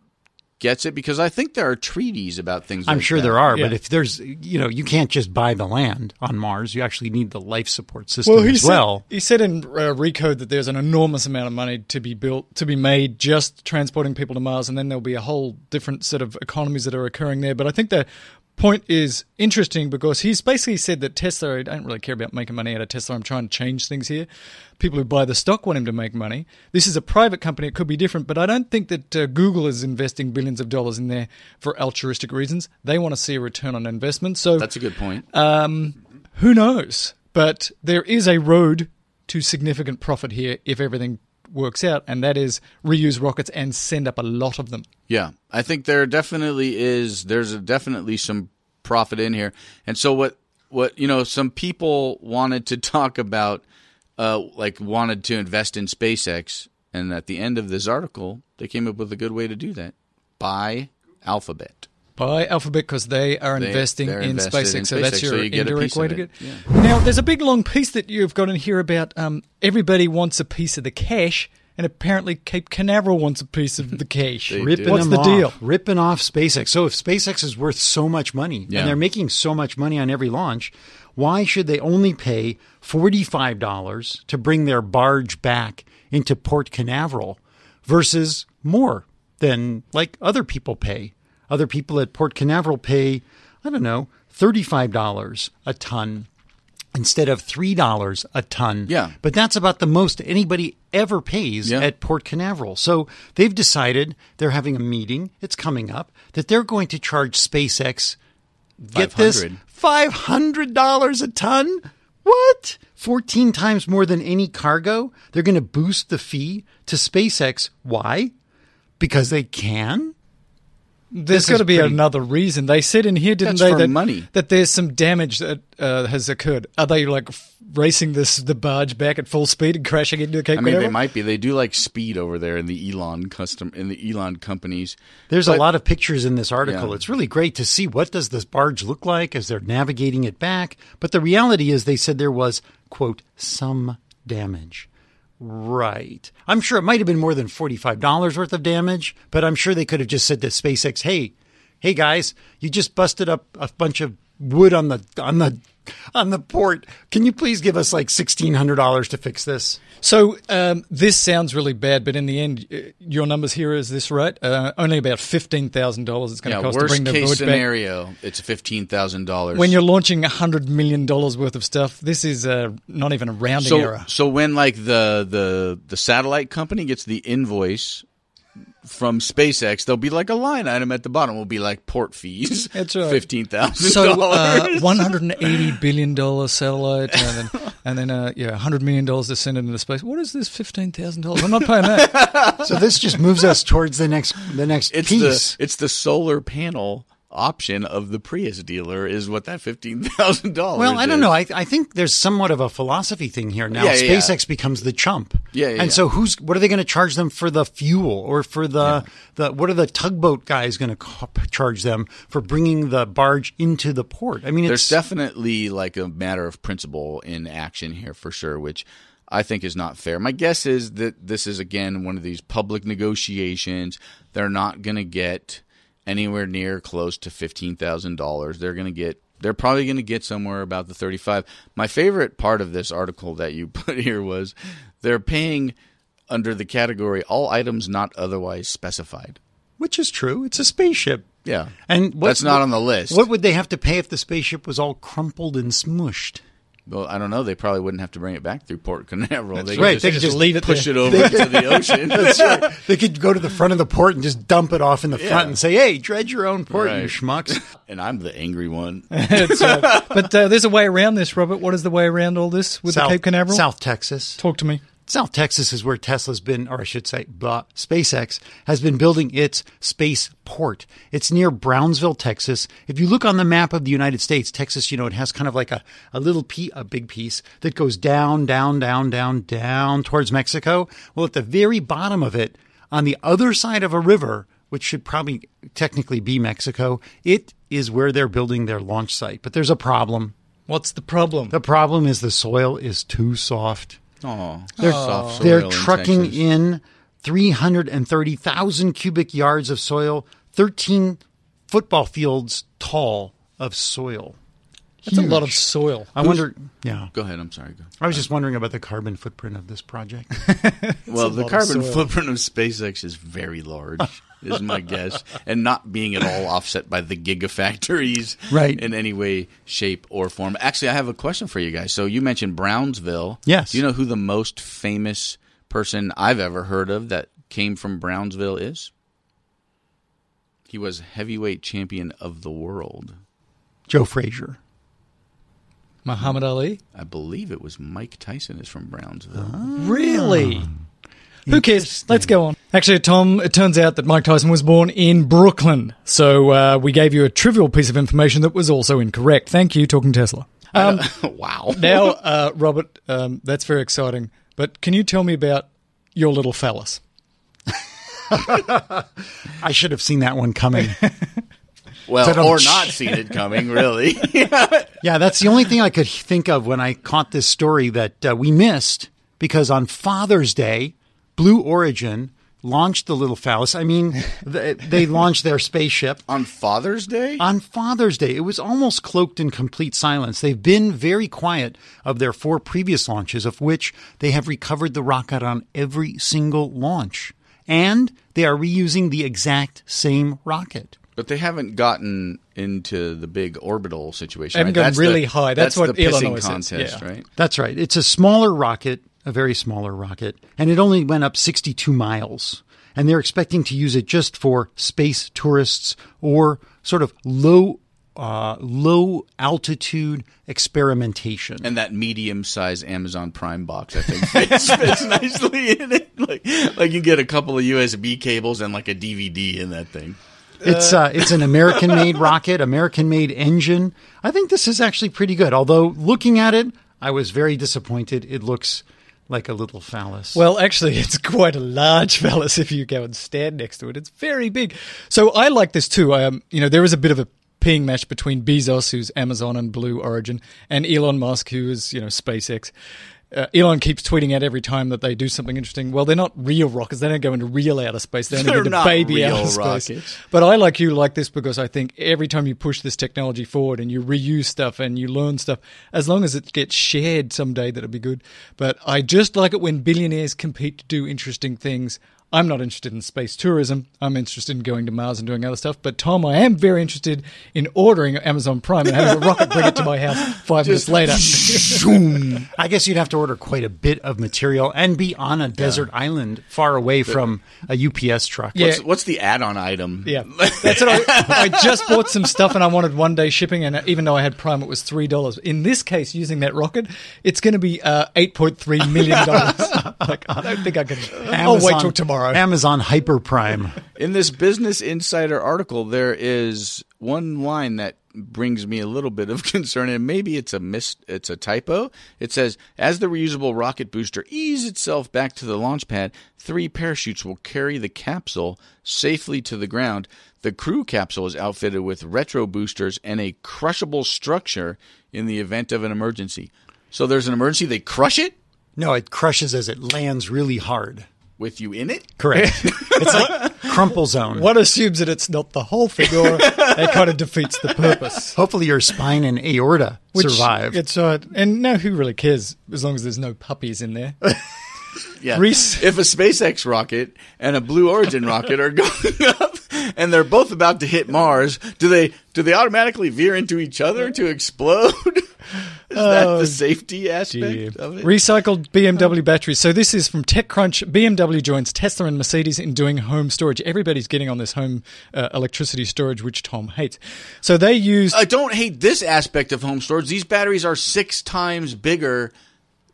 Speaker 5: gets it? Because I think there are treaties about things.
Speaker 4: I'm
Speaker 5: like
Speaker 4: sure
Speaker 5: that.
Speaker 4: there are,
Speaker 1: Yeah.
Speaker 4: but if there's, you know, you can't just buy the land on Mars. You actually need the life support system
Speaker 1: he
Speaker 4: as
Speaker 1: said,
Speaker 4: well.
Speaker 1: he said in uh, Recode that there's an enormous amount of money to be built, to be made just transporting people to Mars, and then there'll be a whole different set of economies that are occurring there. But I think the point is interesting because he's basically said that Tesla, I don't really care about making money out of Tesla. I'm trying to change things here. People who buy the stock want him to make money. This is a private company. It could be different, but I don't think that uh, Google is investing billions of dollars in there for altruistic reasons. They want to see a return on investment. So
Speaker 5: That's a good point.
Speaker 1: who knows? But there is a road to significant profit here if everything works out, and that is reuse rockets and send up a lot of them.
Speaker 5: Yeah, I think there definitely is. There's definitely some profit in here, and so what? What you know, some people wanted to *laughs* talk about, uh, like wanted to invest in SpaceX, and at the end of this article, they came up with a good way to do that: buy Alphabet.
Speaker 1: By Alphabet because they are
Speaker 5: They-
Speaker 1: investing
Speaker 5: they're
Speaker 1: in SpaceX,
Speaker 5: in
Speaker 1: so that's your
Speaker 5: so you get a
Speaker 1: indirect way to
Speaker 5: it.
Speaker 1: get. Now, there's a big long piece that you've got in here about um, everybody wants a piece of the cash, and apparently Cape Canaveral wants a piece of the cash.
Speaker 5: They
Speaker 4: ripping
Speaker 5: do.
Speaker 1: What's
Speaker 4: them
Speaker 1: the
Speaker 4: off,
Speaker 1: deal?
Speaker 4: Ripping off SpaceX. So if SpaceX is worth so much money
Speaker 5: Yeah.
Speaker 4: and they're making so much money on every launch, why should they only pay forty-five dollars to bring their barge back into Port Canaveral versus more than like other people pay? Other people at Port Canaveral pay, I don't know, thirty-five dollars a ton instead of three dollars a ton.
Speaker 5: Yeah.
Speaker 4: But that's about the most anybody ever pays
Speaker 5: Yeah.
Speaker 4: at Port Canaveral. So they've decided they're having a meeting. It's coming up that they're going to charge SpaceX. Get this, five hundred dollars a ton. What? Fourteen times more than any cargo. They're going to boost the fee to SpaceX. Why? Because they can.
Speaker 1: There's
Speaker 4: This
Speaker 1: got to be
Speaker 4: pretty-
Speaker 1: another reason. They said in here, didn't
Speaker 5: That's
Speaker 1: they, that,
Speaker 5: money.
Speaker 1: that there's some damage that uh, has occurred. Are they like f- racing this the barge back at full speed and crashing into Cape
Speaker 5: I mean, they might be. They do like speed over there in the Elon custom in the Elon companies.
Speaker 4: There's a lot of pictures in this article.
Speaker 5: Yeah.
Speaker 4: It's really great to see what does this barge look like as they're navigating it back. But the reality is they said there was, quote, some damage. Right. I'm sure it might have been more than $45 worth of damage, but I'm sure they could have just said to SpaceX, hey, hey guys, you just busted up a bunch of wood on the on the on the port. Can you please give us like sixteen hundred dollars to fix this?
Speaker 1: So um, this sounds really bad, but in the end, uh, your numbers here is this right? Uh, only about fifteen thousand dollars it's going to
Speaker 5: Yeah,
Speaker 1: cost to
Speaker 5: worst
Speaker 1: bring the
Speaker 5: case
Speaker 1: wood back.
Speaker 5: scenario, it's fifteen thousand dollars.
Speaker 1: When you're launching hundred million dollars worth of stuff, this is uh, not even a rounding
Speaker 5: so
Speaker 1: error.
Speaker 5: so when like the the the satellite company gets the invoice from SpaceX, there'll be like a line item at the bottom. Will be like port fees. *laughs*
Speaker 1: That's right.
Speaker 5: Fifteen thousand
Speaker 1: So uh, one hundred and eighty billion dollar satellite, *laughs* and then and then uh, yeah, hundred million dollars to send it into space. What is this fifteen thousand dollars? I'm not paying that. *laughs*
Speaker 4: So this just moves us towards the next the next
Speaker 5: It's
Speaker 4: piece.
Speaker 5: the it's the solar panel option of the Prius dealer is what that fifteen thousand dollars.
Speaker 4: Well, I don't know. I, I think there's somewhat of a philosophy thing here now.
Speaker 5: Yeah, yeah, yeah.
Speaker 4: SpaceX becomes the chump.
Speaker 5: Yeah, yeah,
Speaker 4: And so who's what are they going to charge them for the fuel or for the the what are the tugboat guys going to charge them for bringing the barge into the port? I mean,
Speaker 5: There's definitely like a matter of principle in action here for sure, which I think is not fair. My guess is that this is again one of these public negotiations. They're not going to get anywhere near close to fifteen thousand dollars. They're going to get. They're probably going to get somewhere about the thirty-five. My favorite part of this article that you *laughs* put here was they're paying under the category all items not otherwise specified.
Speaker 4: which is true. It's a spaceship.
Speaker 5: Yeah,
Speaker 4: And what,
Speaker 5: that's not on the list.
Speaker 4: What would they have to pay if the spaceship was all crumpled and smushed?
Speaker 5: Well, I don't know. They probably wouldn't have to bring it back through Port Canaveral. They
Speaker 4: right.
Speaker 5: Could
Speaker 4: They
Speaker 5: just,
Speaker 4: could just
Speaker 1: leave it
Speaker 5: push
Speaker 1: there.
Speaker 5: it over *laughs* into the ocean.
Speaker 4: That's right. They could go to the front of the port and just dump it off in the
Speaker 5: Yeah.
Speaker 4: front and say, "Hey, dredge your own port, you
Speaker 5: Right.
Speaker 4: schmucks." *laughs*
Speaker 5: and I'm the angry one. *laughs*
Speaker 1: Uh, but uh, there's a way around this, Robert. What is the way around all this with
Speaker 4: South,
Speaker 1: the Cape Canaveral?
Speaker 4: South Texas.
Speaker 1: Talk to me.
Speaker 4: South Texas is where Tesla's been, or I should say, blah, SpaceX has been building its space port. It's near Brownsville, Texas. If you look on the map of the United States, Texas, you know, it has kind of like a, a little piece, a big piece that goes down, down, down, down, down towards Mexico. Well, at the very bottom of it, on the other side of a river, which should probably technically be Mexico, it is where they're building their launch site. But there's a problem.
Speaker 1: What's the problem?
Speaker 4: The problem is the soil is too soft.
Speaker 5: Oh,
Speaker 4: They're,
Speaker 5: soft
Speaker 4: they're
Speaker 5: soil in
Speaker 4: trucking in 330,000 cubic yards of soil, 13 football fields tall of soil.
Speaker 1: That's a lot of soil.
Speaker 4: I wonder, yeah.
Speaker 5: Go ahead. I'm sorry. Go.
Speaker 4: I was just wondering about the carbon footprint of this project. *laughs*
Speaker 5: Well, the
Speaker 1: lot of
Speaker 5: carbon footprint of SpaceX is very large, *laughs* is my guess, and not being at all offset by the gigafactories,
Speaker 4: Right.
Speaker 5: in any way, shape, or form. Actually, I have a question for you guys. So you mentioned Brownsville.
Speaker 4: Yes.
Speaker 5: Do you know who the most famous person I've ever heard of that came from Brownsville is? He was heavyweight champion of the world.
Speaker 4: Joe Frazier.
Speaker 1: Muhammad Ali?
Speaker 5: I believe it was Mike Tyson is from Brownsville. Ah.
Speaker 1: Really? Who cares? Let's go on. Actually, Tom, it turns out that Mike Tyson was born in Brooklyn. So uh, we gave you a trivial piece of information that was also incorrect. Thank you, Talking Tesla. Um, *laughs*
Speaker 5: wow. *laughs*
Speaker 1: now, uh, Robert, um, that's very exciting. But can you tell me about your little phallus? *laughs*
Speaker 4: I should have seen that one coming.
Speaker 5: Well,
Speaker 4: But,
Speaker 5: or not seen it coming, really.
Speaker 4: yeah, that's the only thing I could think of when I caught this story that uh, we missed because on Father's Day, Blue Origin launched the little phallus. I mean, th- they *laughs* launched their spaceship.
Speaker 5: On Father's Day?
Speaker 4: On Father's Day, it was almost cloaked in complete silence. They've been very quiet of their four previous launches, of which they have recovered the rocket on every single launch. And they are reusing the exact same rocket.
Speaker 5: But they haven't gotten into the big orbital situation.
Speaker 1: They haven't
Speaker 5: right?
Speaker 1: gone
Speaker 5: That's
Speaker 1: really
Speaker 5: the,
Speaker 1: high. That's what
Speaker 5: the
Speaker 1: Illinois says.
Speaker 5: contest,
Speaker 1: Yeah.
Speaker 5: right?
Speaker 4: That's right. It's a smaller rocket, a very smaller rocket, and it only went up 62 miles. And they're expecting to use it just for space tourists or sort of low uh, low altitude experimentation.
Speaker 5: And that medium-sized Amazon Prime box, I think, *laughs* fits, fits nicely in it. Like, like you get a couple of USB cables and like a DVD in that thing.
Speaker 4: It's uh, it's an American made rocket, American made engine. I think this is actually pretty good. Although looking at it, I was very disappointed. It looks like a little phallus.
Speaker 1: Well, actually, *laughs* it's quite a large *laughs* phallus if you go and stand next to it. It's very big. So I like this too. Um, you know, there is a bit of a peeing match between Bezos, who's Amazon and Blue Origin, and Elon Musk, who is, you know, SpaceX. Uh, Elon keeps tweeting out every time that they do something interesting. Well, they're not real rockets. They don't go into real outer space. They only a
Speaker 5: not
Speaker 1: baby outer space. But I like you like this because I think every time you push this technology forward and you reuse stuff and you learn stuff, as long as it gets shared someday, that'll be good. But I just like it when billionaires compete to do interesting things. I'm not interested in space tourism. I'm interested in going to Mars and doing other stuff. But Tom, I am very interested in ordering Amazon Prime and having a rocket bring it to my house five minutes later.
Speaker 4: I guess you'd have to order quite a bit of material and be on a desert island far away from a UPS truck.
Speaker 1: Yeah.
Speaker 5: What's, what's the add-on item?
Speaker 1: Yeah, that's what I, I just bought some stuff and I wanted one day shipping, and even though I had Prime, it was three dollars. In this case, using that rocket, it's going to be uh, eight point three million dollars. *laughs* like, I don't think I can. I'll wait till tomorrow.
Speaker 4: Amazon Hyper Prime. *laughs*
Speaker 5: In this Business Insider article, there is one line that brings me a little bit of *laughs* concern, and maybe it's a mis- it's a typo. It says, "As the reusable rocket booster eases itself back to the launch pad, three parachutes will carry the capsule safely to the ground. The crew capsule is outfitted with retro boosters and a crushable structure in the event of an emergency." So there's an emergency, they crush it
Speaker 4: No, it crushes as it lands really hard.
Speaker 5: With you in it.
Speaker 4: Correct. *laughs* it's like crumple zone.
Speaker 1: One assumes that it's not the whole thing, or that kind of defeats the purpose.
Speaker 4: Hopefully, your spine and aorta
Speaker 1: Which
Speaker 4: survive.
Speaker 1: It's uh, and now, who really cares as long as there's no puppies in there. *laughs*
Speaker 5: Yeah.
Speaker 1: Reese-
Speaker 5: If a SpaceX rocket and a Blue Origin rocket are *laughs* going up and they're both about to hit Mars, do they do they automatically veer into each other to explode? *laughs* Is that
Speaker 1: Oh,
Speaker 5: the safety aspect
Speaker 1: Dear.
Speaker 5: of it?
Speaker 1: Recycled BMW batteries. So this is from TechCrunch. BMW joins Tesla and Mercedes in doing home storage. Everybody's getting on this home uh, electricity storage, which Tom hates. So they use
Speaker 5: I don't hate this aspect of home storage. These batteries are six times bigger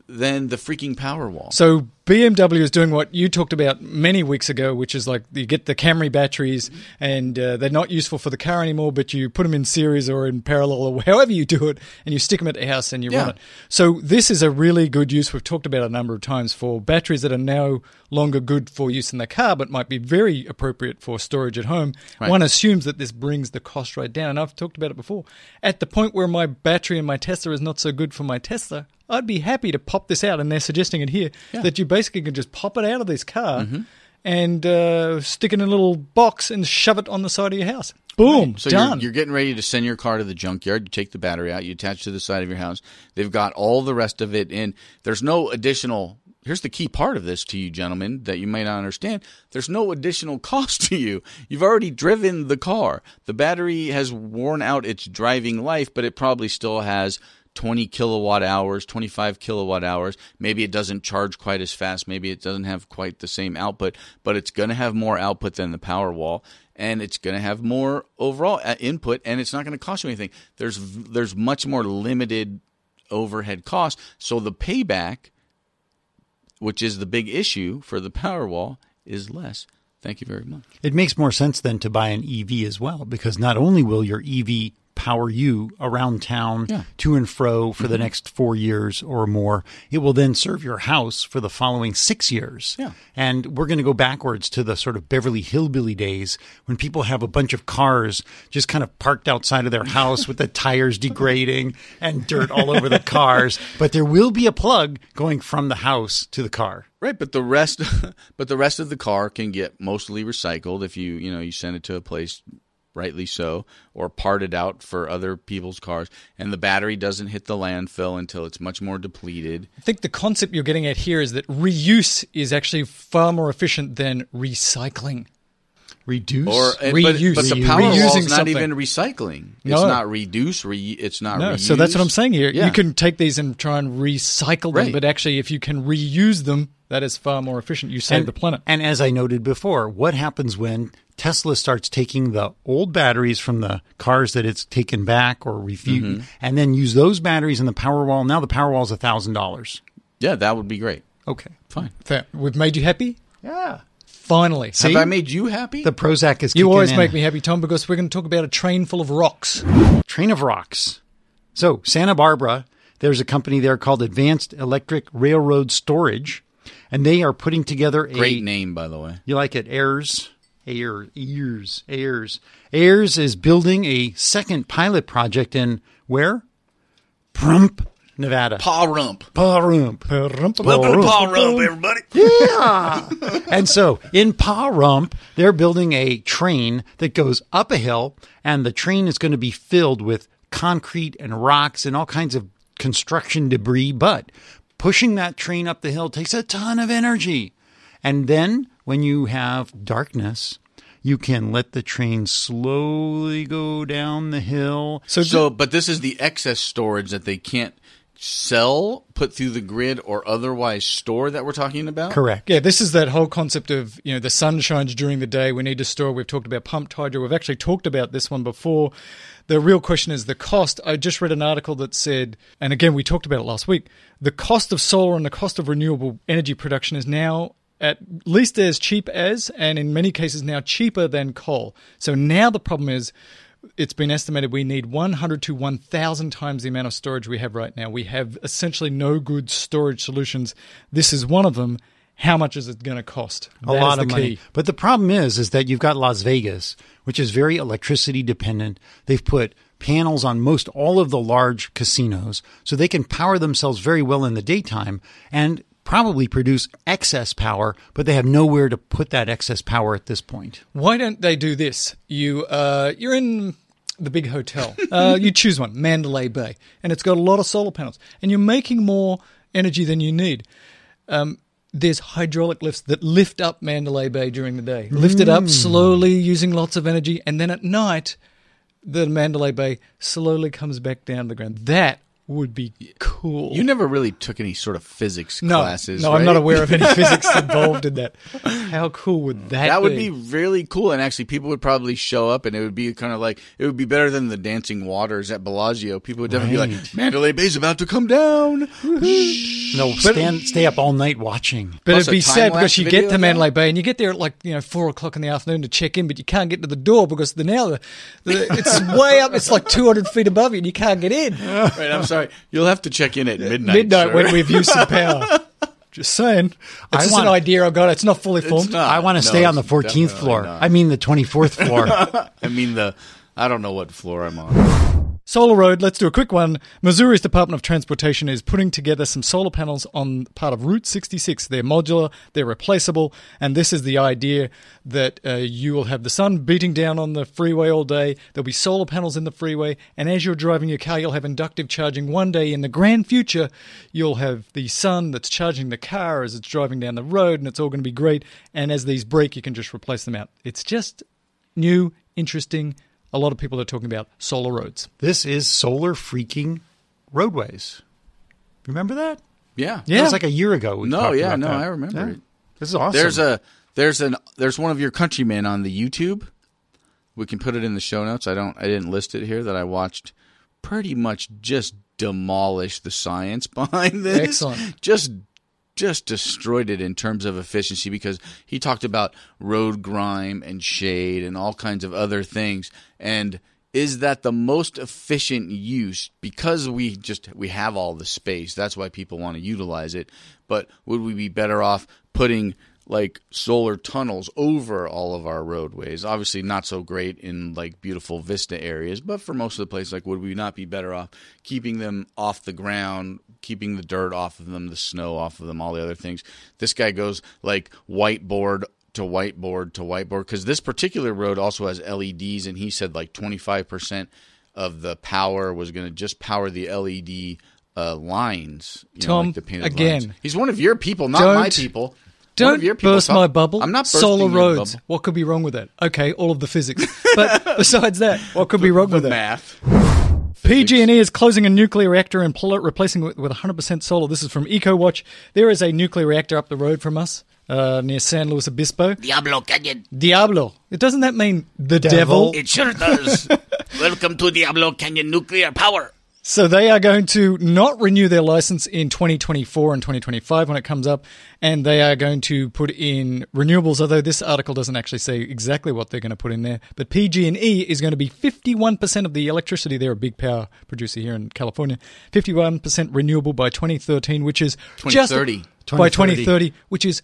Speaker 5: than the freaking Powerwall.
Speaker 1: So BMW is doing what you talked about many weeks ago, which is like you get the Camry batteries, and uh, they're not useful for the car anymore, but you put them in series or in parallel or *laughs* however you do it, and you stick them at the house and you
Speaker 5: Yeah.
Speaker 1: run it. So this is a really good use. We've talked about it a number of times for batteries that are no longer good for use in the car, but might be very appropriate for storage at home.
Speaker 5: Right.
Speaker 1: One assumes that this brings the cost right down, and I've talked about it before. At the point where my battery in my Tesla is not so good for my Tesla. I'd be happy to pop this out, and they're suggesting it here that you basically can just pop it out of this car
Speaker 5: Mm-hmm.
Speaker 1: and uh, stick it in a little box and shove it on the side of your house. Boom,
Speaker 5: So
Speaker 1: done.
Speaker 5: You're, you're getting ready to send your car to the junkyard. You take the battery out. You attach it to the side of your house. They've got all the rest of it in. There's no additional. Here's the key part of this to you, gentlemen, that you may not understand. There's no additional *laughs* cost to you. You've already driven the car. The battery has worn out its driving life, but it probably still has 20 kilowatt hours, 25 kilowatt hours. Maybe it doesn't charge quite as fast. Maybe it doesn't have quite the same output, but it's going to have more output than the Powerwall, and it's going to have more overall uh, input, and it's not going to cost you anything. There's there's much more limited overhead cost, so the payback, which is the big issue for the Powerwall, is less. Thank you very much.
Speaker 4: It makes more sense then to buy an EV as well, because not only will your EV power you around town
Speaker 5: Yeah.
Speaker 4: to and fro for
Speaker 1: Mm-hmm.
Speaker 4: the next four years or more, it will then serve your house for the following six years.
Speaker 5: Yeah.
Speaker 4: And we're going to go backwards to the sort of Beverly Hillbilly days when people have a bunch of cars just kind of parked outside of their house with the *laughs* tires degrading and dirt all over the cars. But there will be a plug going from the house to the car.
Speaker 5: Right, but the rest, *laughs* but the rest of the car can get mostly recycled if you, you know, you send it to a place, rightly so, or parted out for other people's cars, and the battery doesn't hit the landfill until it's much more depleted.
Speaker 1: I think the concept you're getting at here is that reuse is actually far more efficient than recycling.
Speaker 4: Reduce.
Speaker 5: Or uh, but,
Speaker 1: Reuse.
Speaker 5: but the
Speaker 1: Reuse.
Speaker 5: Powerwall
Speaker 1: Reusing
Speaker 5: is not
Speaker 1: something.
Speaker 5: even recycling. It's
Speaker 1: No.
Speaker 5: not reduce. Re, it's not.
Speaker 1: No,
Speaker 5: reuse.
Speaker 1: so that's what I'm saying here.
Speaker 5: Yeah.
Speaker 1: You can take these and try and recycle them,
Speaker 5: Right.
Speaker 1: but actually, if you can reuse them, that is far more efficient. You save
Speaker 4: and,
Speaker 1: the planet.
Speaker 4: And as I noted before, what happens when Tesla starts taking the old batteries from the cars that it's taken back or refuted,
Speaker 5: Mm-hmm.
Speaker 4: and then use those batteries in the Powerwall? Now the Powerwall is a thousand dollars.
Speaker 5: Yeah, that would be great.
Speaker 4: Okay,
Speaker 5: Fine.
Speaker 1: Fair. We've made you happy.
Speaker 4: yeah.
Speaker 1: Finally,
Speaker 5: Have I made you happy?
Speaker 4: The Prozac is.
Speaker 1: you always
Speaker 4: in.
Speaker 1: make me happy, Tom, because we're going to talk about a train full of rocks.
Speaker 4: Train of Rocks. So, Santa Barbara, there's a company there called Advanced Electric Railroad Storage, and they are putting together a
Speaker 5: Great name, by the way.
Speaker 4: You like it, Ayers? Ayers, Ayers, Ayers. Ayers is building a second pilot project in where? Prump, Nevada.
Speaker 5: Paw rump.
Speaker 4: Pahrump.
Speaker 5: Welcome to Paw rump, everybody.
Speaker 4: Yeah. *laughs* and so in Pahrump, they're building a train that goes up a hill, and the train is going to be filled with concrete and rocks and all kinds of construction debris. But pushing that train up the hill takes a ton of energy. And then when you have darkness, you can let the train slowly go down the hill.
Speaker 1: So,
Speaker 5: So, but this is the excess storage that they can't sell, put through the grid, or otherwise store that we're talking about.
Speaker 4: Correct.
Speaker 1: Yeah, this is that whole concept of, you know, the sun shines during the day. We need to store. We've talked about pumped hydro. We've actually talked about this one before. The real question is the cost. I just read an article that said, and again, we talked about it last week, the cost of solar and the cost of renewable energy production is now at least as cheap as, and in many cases now cheaper than coal. So now the problem is it's been estimated we need 100 to 1,000 times the amount of storage we have right now. We have essentially no good storage solutions. This is one of them. How much is it going to cost?
Speaker 4: a
Speaker 1: That
Speaker 4: lot of money.
Speaker 1: key.
Speaker 4: But the problem is, is that you've got Las Vegas, which is very electricity dependent. They've put panels on most all of the large casinos, so they can power themselves very well in the daytime and probably produce excess power, but they have nowhere to put that excess power at this point.
Speaker 1: Why don't they do this? You uh, you're in the big hotel. *laughs* Uh, you choose one, Mandalay Bay, and it's got a lot of solar panels, and you're making more energy than you need. Um, there's hydraulic lifts that lift up Mandalay Bay during the day, lift it up slowly using lots of energy, and then at night, the Mandalay Bay slowly comes back down to the ground. That would be cool.
Speaker 5: You never really took any sort of physics
Speaker 1: no,
Speaker 5: classes.
Speaker 1: no, I'm not aware of any *laughs* physics involved in that. How cool would that?
Speaker 5: That would
Speaker 1: be?
Speaker 5: be really cool, and actually, people would probably show up, and it would be kind of like it would be better than the dancing waters at Bellagio. People would definitely be like, "Mandalay Bay's about to come down."
Speaker 4: No, stand, stay up all night watching.
Speaker 1: But
Speaker 5: Plus
Speaker 1: it'd be sad because you get to Mandalay Bay and you get there at like you know four o'clock in the afternoon to check in, but you can't get to the door because the now the, the, it's *laughs* way up. It's like two hundred feet above you, and you can't get in.
Speaker 5: right, I'm sorry. You'll have to check in at midnight.
Speaker 1: Midnight
Speaker 5: sir.
Speaker 1: when we've used some *laughs* power. Just saying, it's
Speaker 4: I
Speaker 1: just
Speaker 4: want-
Speaker 1: an idea I got. It's not fully formed.
Speaker 5: Not.
Speaker 4: I want to
Speaker 5: No,
Speaker 4: stay on the 14th floor.
Speaker 5: not.
Speaker 4: I mean the 24th floor. *laughs*
Speaker 5: I mean the. I don't know what floor I'm on.
Speaker 1: Solar Road, let's do a quick one. Missouri's Department of Transportation is putting together some solar panels on part of Route 66. They're modular, they're replaceable, and this is the idea that uh, you will have the sun beating down on the freeway all day. There'll be solar panels in the freeway, and as you're driving your car, you'll have inductive charging. One day in the grand future, you'll have the sun that's charging the car as it's driving down the road, and it's all going to be great. And as these break, you can just replace them out. It's just new, interesting. A lot of people are talking about solar roads.
Speaker 4: this is solar freaking roadways. Remember that?
Speaker 5: Yeah.
Speaker 1: Yeah.
Speaker 4: That was like a year ago. We
Speaker 5: No, yeah,
Speaker 4: about
Speaker 5: no,
Speaker 4: that.
Speaker 5: I remember
Speaker 4: Yeah.
Speaker 5: it.
Speaker 4: This is awesome.
Speaker 5: There's a there's an there's one of your countrymen on the YouTube. We can put it in the show notes. I don't I didn't list it here that I watched pretty much just demolish the science *laughs* behind this.
Speaker 1: Excellent.
Speaker 5: Just just destroyed it in terms of efficiency because he talked about road grime and shade and all kinds of other things. And is that the most efficient use? Because we just we have all the space that's why people want to utilize it. But would we be better off putting like solar tunnels over all of our roadways obviously not so great in like beautiful vista areas but for most of the place, like would we not be better off keeping them off the ground keeping the dirt off of them the snow off of them all the other things this guy goes like whiteboard to whiteboard to whiteboard because this particular road also has LEDs, and he said like 25% of the power was going to just power the LED uh, lines. You know,
Speaker 1: Tom,
Speaker 5: like the painted
Speaker 1: again,
Speaker 5: lines. he's one of your people, not my people. One
Speaker 1: Don't
Speaker 5: your
Speaker 1: burst
Speaker 5: Tom.
Speaker 1: my bubble.
Speaker 5: I'm not bursting
Speaker 1: solar
Speaker 5: your
Speaker 1: roads.
Speaker 5: bubble.
Speaker 1: What could be wrong with that? Okay, all of the physics. *laughs* But besides that, what could be wrong with
Speaker 5: The
Speaker 1: it?
Speaker 5: math.
Speaker 1: PG&E is closing a nuclear reactor and pl- replacing it with 100% solar. This is from EcoWatch. There is a nuclear reactor up the road from us uh, near San Luis Obispo.
Speaker 2: Diablo Canyon.
Speaker 1: Diablo. It Doesn't that mean the
Speaker 4: Devil.
Speaker 1: devil?
Speaker 2: It sure does. *laughs* Welcome to Diablo Canyon Nuclear Power.
Speaker 1: So they are going to not renew their license in 2024 and 2025 when it comes up, and they are going to put in renewables. Although this article doesn't actually say exactly what they're going to put in there, but PG&E is going to be 51% of the electricity. They're a big power producer here in California. 51% renewable by 2013, which is just
Speaker 5: 2030.
Speaker 1: by
Speaker 4: 2030.
Speaker 1: 2030, which is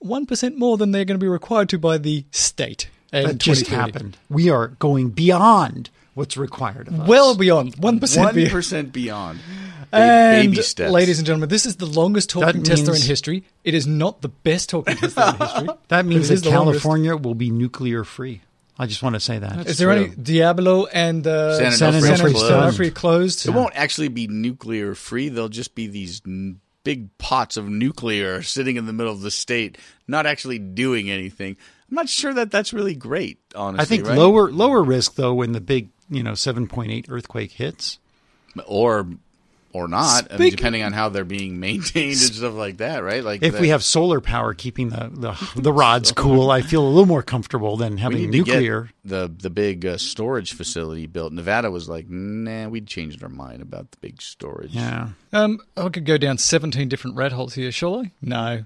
Speaker 1: one percent more than they're going to be required to by the state. in
Speaker 4: that just happened. We are going beyond what's required of us.
Speaker 1: Well beyond one percent.
Speaker 5: One percent beyond. *laughs*
Speaker 1: And
Speaker 5: baby steps.
Speaker 1: ladies and gentlemen, this is the longest talking
Speaker 4: That
Speaker 1: Tesla in history. It is not the best talking Tesla in *laughs* history.
Speaker 4: That means
Speaker 1: but it is
Speaker 4: that
Speaker 1: the longest.
Speaker 4: California will be nuclear free. I just want to say that.
Speaker 1: Is there
Speaker 5: true.
Speaker 1: any Diablo and uh,
Speaker 5: San
Speaker 4: San
Speaker 5: Onofre
Speaker 4: Onofre
Speaker 5: closed.
Speaker 1: Onofre closed?
Speaker 5: It won't actually be nuclear free. They'll just be these n- big pots of nuclear sitting in the middle of the state, not actually doing anything. I'm not sure that that's really great. Honestly,
Speaker 4: I think
Speaker 5: right?
Speaker 4: lower lower risk though when the big you know 7.8 earthquake hits.
Speaker 5: or or not, I mean, depending on how they're being maintained and stuff like that, right? Like
Speaker 4: If
Speaker 5: that-
Speaker 4: we have solar power keeping the the, the rods cool, I feel a little more comfortable than
Speaker 5: we
Speaker 4: having
Speaker 5: need to
Speaker 4: nuclear.
Speaker 5: get the the big uh, storage facility built. Nevada was like, nah, we'd changed our mind about the big storage.
Speaker 4: Yeah.
Speaker 1: Um, I could go down seventeen different rat holes here, shall I? No.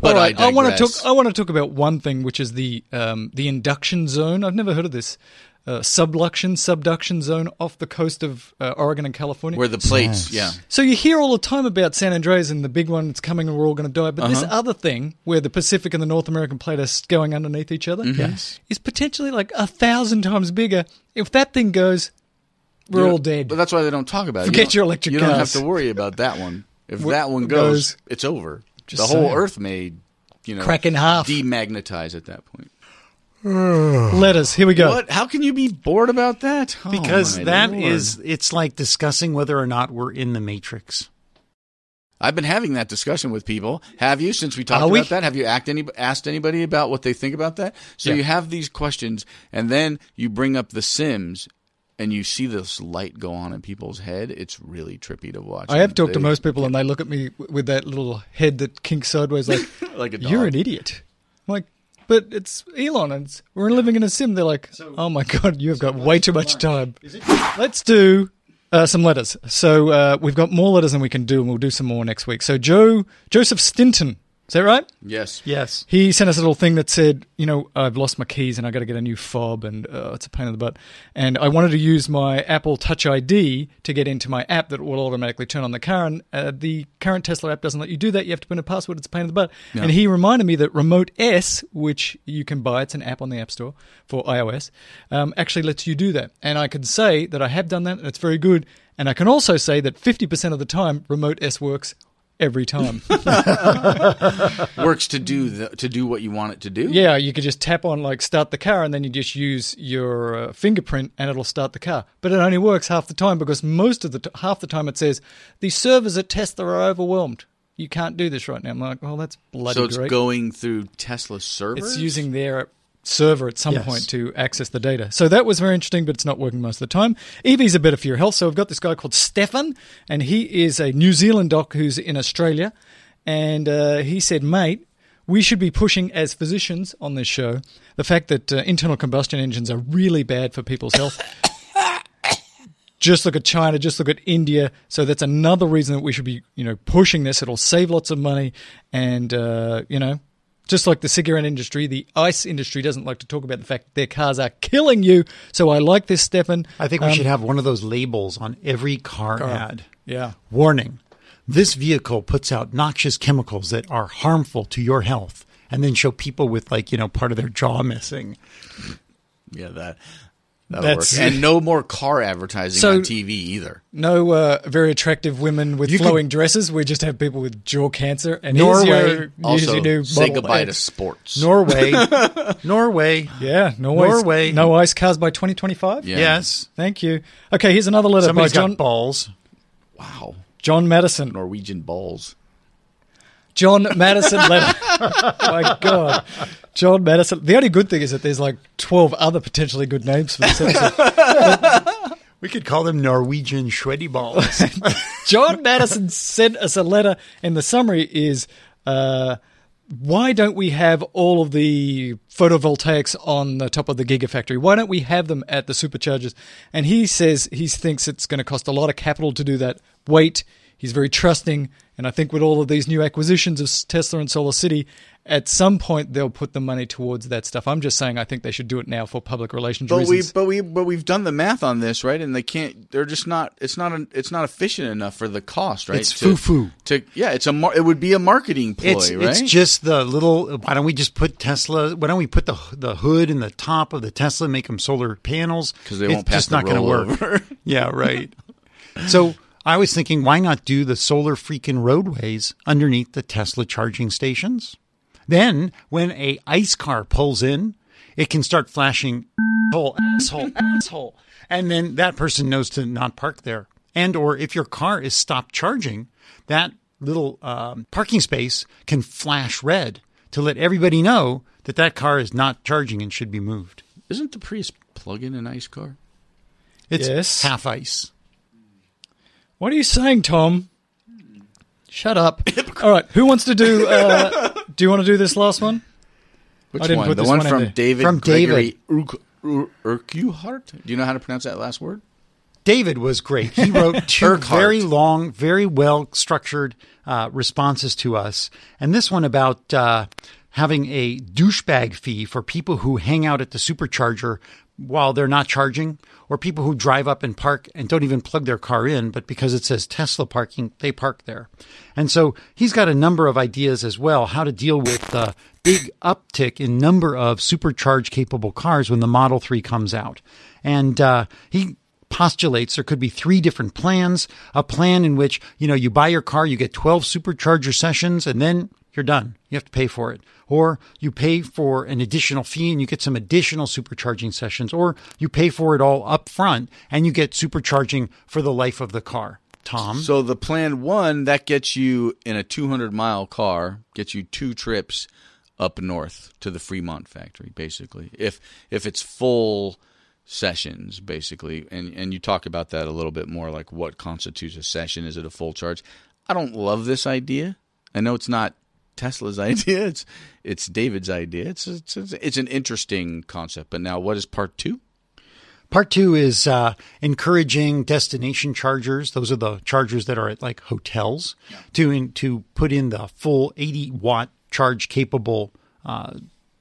Speaker 5: But
Speaker 1: All right,
Speaker 5: I
Speaker 1: want to talk. I want to talk about one thing, which is the um, the induction zone. I've never heard of this uh, subluxation, subduction zone off the coast of uh, Oregon and California.
Speaker 5: Where the plates,
Speaker 4: Yes.
Speaker 5: yeah.
Speaker 1: so you hear all the time about San Andreas and the big one that's coming and we're all going to die. But this
Speaker 5: Uh-huh.
Speaker 1: other thing, where the Pacific and the North American plate are going underneath each other,
Speaker 5: Mm-hmm.
Speaker 4: Yes.
Speaker 1: is potentially like a thousand times bigger. If that thing goes, we're
Speaker 5: You-
Speaker 1: all dead.
Speaker 5: But that's why they don't talk about it.
Speaker 1: Forget
Speaker 5: You
Speaker 1: your electric
Speaker 5: You don't have to worry about that one. If
Speaker 1: Wh-
Speaker 5: that one
Speaker 1: goes-
Speaker 5: goes, it's over.
Speaker 1: Just
Speaker 5: the whole
Speaker 1: saying.
Speaker 5: Earth may, you know,
Speaker 1: Crack in half.
Speaker 5: demagnetize at that point. *sighs*
Speaker 1: Letters. Here we go.
Speaker 5: What? How can you be bored about that? Oh,
Speaker 4: Because
Speaker 5: my
Speaker 4: that
Speaker 5: Lord.
Speaker 4: is it's like discussing whether or not we're in the matrix.
Speaker 5: I've been having that discussion with people. Have you since we talked
Speaker 1: Are
Speaker 5: about
Speaker 1: we?
Speaker 5: that? Have you act any, asked anybody about what they think about that? So
Speaker 1: Yeah.
Speaker 5: you have these questions, and then you bring up The Sims, and you see this light go on in people's head. It's really trippy to watch.
Speaker 1: I have talked to most people, and they look at me with that little head that kinks sideways, like, *laughs*
Speaker 5: Like a dog.
Speaker 1: "You're an idiot." I'm like, but it's Elon, and it's, we're living in a sim. They're like, "Oh my god, you have got way too much time." Let's do uh, some letters. So uh, we've got more letters than we can do, and we'll do some more next week. So Joe Joseph Stinton, is that right?
Speaker 5: Yes.
Speaker 4: Yes.
Speaker 1: He sent us a little thing that said, you know, I've lost my keys and I got to get a new fob and uh, it's a pain in the butt. And I wanted to use my Apple Touch ID to get into my app that will automatically turn on the car. And uh, the current Tesla app doesn't let you do that. You have to put in a password. It's a pain in the butt. And he reminded me that Remote S, which you can buy, it's an app on the App Store for iOS, um, actually lets you do that. And I can say that I have done that and it's very good. And I can also say that 50% of the time, Remote S works every time. *laughs*
Speaker 5: Works to do the, to do what you want it to do.
Speaker 1: Yeah, you could just tap on like start the car, and then you just use your uh, fingerprint, and it'll start the car. But it only works half the time because most of the t- half the time it says the servers at Tesla are overwhelmed. You can't do this right now. I'm like, well, that's bloody
Speaker 5: So it's
Speaker 1: great.
Speaker 5: going through Tesla servers.
Speaker 1: it's using their server at some
Speaker 4: Yes.
Speaker 1: point to access the data. So that was very interesting, but it's not working most of the time. EVs are better for your health. So we've got this guy called Stefan, and he is a New Zealand doc who's in Australia. And uh, he said, mate, we should be pushing as physicians on this show the fact that uh, internal combustion engines are really bad for people's health. *coughs* just look at China, just look at India. So that's another reason that we should be, you know, pushing this. It'll save lots of money, and uh, you know, just like the cigarette industry, the ice industry doesn't like to talk about the fact that their cars are killing you. So I like this, Stefan.
Speaker 4: I think we
Speaker 1: Um,
Speaker 4: should have one of those labels on every car, ad.
Speaker 1: Yeah.
Speaker 4: Warning. This vehicle puts out noxious chemicals that are harmful to your health and then show people with like, you know, part of their jaw missing.
Speaker 5: yeah, that that'll
Speaker 1: That's-
Speaker 5: work. And no more car advertising
Speaker 1: So-
Speaker 5: on TV either.
Speaker 1: No uh, very attractive women with
Speaker 4: You could-
Speaker 1: flowing dresses. We just have people with jaw cancer. And
Speaker 4: Norway,
Speaker 1: your,
Speaker 5: Also,
Speaker 1: your new
Speaker 5: say
Speaker 1: Model
Speaker 5: goodbye to sports.
Speaker 4: Norway. *laughs* Norway.
Speaker 1: Yeah, Norway's,
Speaker 4: Norway.
Speaker 1: No ice cars by 2025.
Speaker 4: Yes.
Speaker 1: Thank you. Okay, here's another letter
Speaker 4: Somebody's
Speaker 1: by John
Speaker 4: got balls.
Speaker 5: Wow,
Speaker 1: John Madison.
Speaker 5: Norwegian balls.
Speaker 1: John Madison letter. oh *laughs* my God. John Madison. The only good thing is that there's like 12 other potentially good names for this episode. *laughs*
Speaker 4: We could call them Norwegian Shreddy balls. *laughs*
Speaker 1: John Madison sent us a letter, and the summary is uh, why don't we have all of the photovoltaics on the top of the Gigafactory? Why don't we have them at the superchargers? And he says he thinks it's going to cost a lot of capital to do that. Wait, he's very trusting, and I think with all of these new acquisitions of Tesla and Solar City, at some point they'll put the money towards that stuff. I'm just saying I think they should do it now for public relations
Speaker 5: But We, but we but we've done the math on this, right? And they can't. They're just not. It's not. A, it's not efficient enough for the cost, right?
Speaker 4: It's
Speaker 5: To-
Speaker 4: foo-foo.
Speaker 5: To yeah, it's a. Mar- it would be a marketing ploy,
Speaker 4: It's
Speaker 5: right?
Speaker 4: it's just the little. Why don't we just put Tesla? Why don't we put the the hood and the top of the Tesla, make them solar panels?
Speaker 5: 'Cause they
Speaker 4: It's
Speaker 5: won't pass
Speaker 4: just
Speaker 5: the
Speaker 4: not going to work. *laughs* yeah, right. *laughs* So I was thinking, why not do the solar freaking roadways underneath the Tesla charging stations? Then, when a ice car pulls in, it can start flashing asshole, asshole, asshole, and then that person knows to not park there. And or if your car is stopped charging, that little um, parking space can flash red to let everybody know that that car is not charging and should be moved.
Speaker 5: Isn't the Prius plug-in an ice car?
Speaker 4: It's
Speaker 1: Yes.
Speaker 4: half ice.
Speaker 1: What are you saying, Tom? Shut up. *laughs* All right, who wants to do? Uh, do you want to do this last one?
Speaker 5: Which
Speaker 1: I didn't
Speaker 5: one?
Speaker 1: put
Speaker 5: the
Speaker 1: this
Speaker 5: one,
Speaker 1: one
Speaker 5: from
Speaker 1: there.
Speaker 5: David
Speaker 4: From
Speaker 5: Gregory Urk- Urquhart? Do you know how to pronounce that last word?
Speaker 4: David was great. He wrote *laughs* two very long, very well structured uh, responses to us. And this one about uh, having a douchebag fee for people who hang out at the supercharger while they're not charging, or people who drive up and park and don't even plug their car in, but because it says Tesla parking, they park there. And so he's got a number of ideas as well how to deal with the big uptick in number of supercharge capable cars when the Model 3 comes out. And uh, he postulates there could be three different plans a plan in which you know you buy your car you get 12 supercharger sessions and then you're done you have to pay for it or you pay for an additional fee and you get some additional supercharging sessions or you pay for it all up front and you get supercharging for the life of the car tom
Speaker 5: So the plan one that gets you in a 200 mile car, gets you two trips up north to the Fremont factory, basically. If if it's full sessions, basically, and and you talk about that a little bit more, like what constitutes a session? Is it a full charge? I don't love this idea. I know it's not Tesla's *laughs* idea. It's it's David's idea. It's it's it's, an interesting concept. But now, what is part two?
Speaker 4: Part two is uh, encouraging destination chargers. Those are the chargers that are at like hotels to in, to put in the full 80 watt charge capable uh,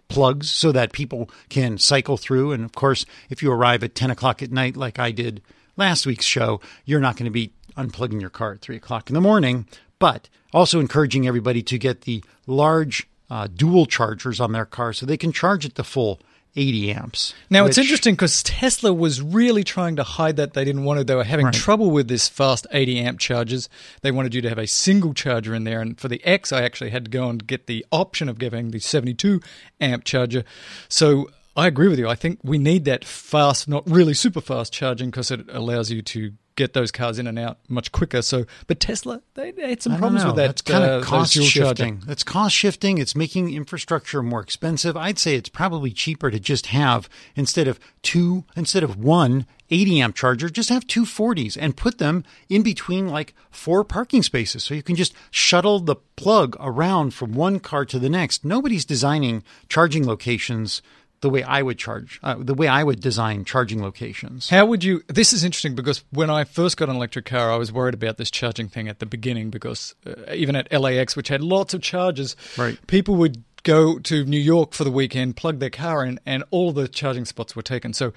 Speaker 4: plugs so that people can cycle through. And of course, if you arrive at 10 o'clock at night, like I did last week's show, you're not going to be unplugging your car at 3 o'clock in the morning. But also encouraging everybody to get the large uh, dual chargers on their car so they can charge at the full 80 amps.
Speaker 1: Now it's interesting because Tesla was really trying to hide that they didn't want to. They were having trouble with this fast 80 amp chargers. They wanted you to have a single charger in there, and for the X, I actually had to go and get the option of giving the 72 amp charger. So I agree with you. I think we need that fast, not really super fast charging because it allows you to get those cars in and out much quicker. So, but Tesla, they, they had some problems
Speaker 4: know.
Speaker 1: with that.
Speaker 4: That's kind
Speaker 1: uh,
Speaker 4: of cost
Speaker 1: dual charging.
Speaker 4: shifting. It's cost shifting. It's making infrastructure more expensive. I'd say it's probably cheaper to just have instead of two, instead of one 80 amp charger, just have two 40s and put them in between like four parking spaces. So you can just shuttle the plug around from one car to the next. Nobody's designing charging locations the way I would charge, uh, the way I would design charging locations.
Speaker 1: How would you? This is interesting because when I first got an electric car, I was worried about this charging thing at the beginning because uh, even at LAX, which had lots of chargers,
Speaker 4: Right.
Speaker 1: people would go to New York for the weekend, plug their car in, and all the charging spots were taken. So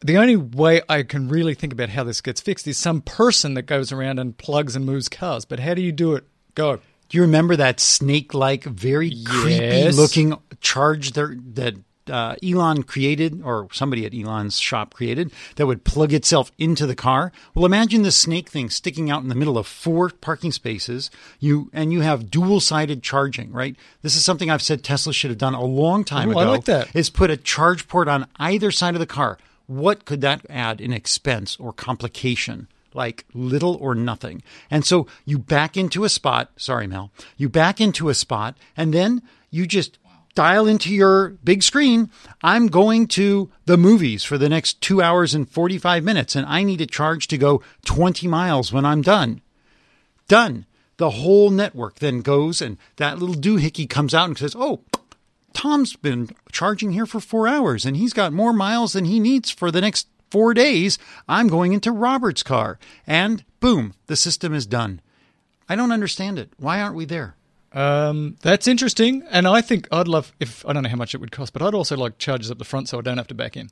Speaker 1: the only way I can really think about how this gets fixed is some person that goes around and plugs and moves cars. But how do you do it? Go.
Speaker 4: Do you remember that snake-like, very creepy-looking charge there that uh, Elon created, or somebody at Elon's shop created, that would plug itself into the car? Well, imagine this snake thing sticking out in the middle of four parking spaces. You and you have dual-sided charging, right? This is something I've said Tesla should have done a long time
Speaker 1: Ooh, I
Speaker 4: ago.
Speaker 1: like that.
Speaker 4: Is put a charge port on either side of the car. What could that add in expense or complication? like little or nothing. And so you back into a spot. Sorry, Mel. You back into a spot and then you just dial into your big screen. I'm going to the movies for the next two hours and 45 minutes and I need a charge to go 20 miles when I'm done. Done. The whole network then goes and that little doohickey comes out and says, Oh, Tom's been charging here for four hours and he's got more miles than he needs for the next four days. I'm going into Robert's car. And boom, the system is done. I don't understand it. Why aren't we there?
Speaker 1: Um, that's interesting, and I think I'd love if I don't know how much it would cost, but I'd also like charges up the front so I don't have to back in.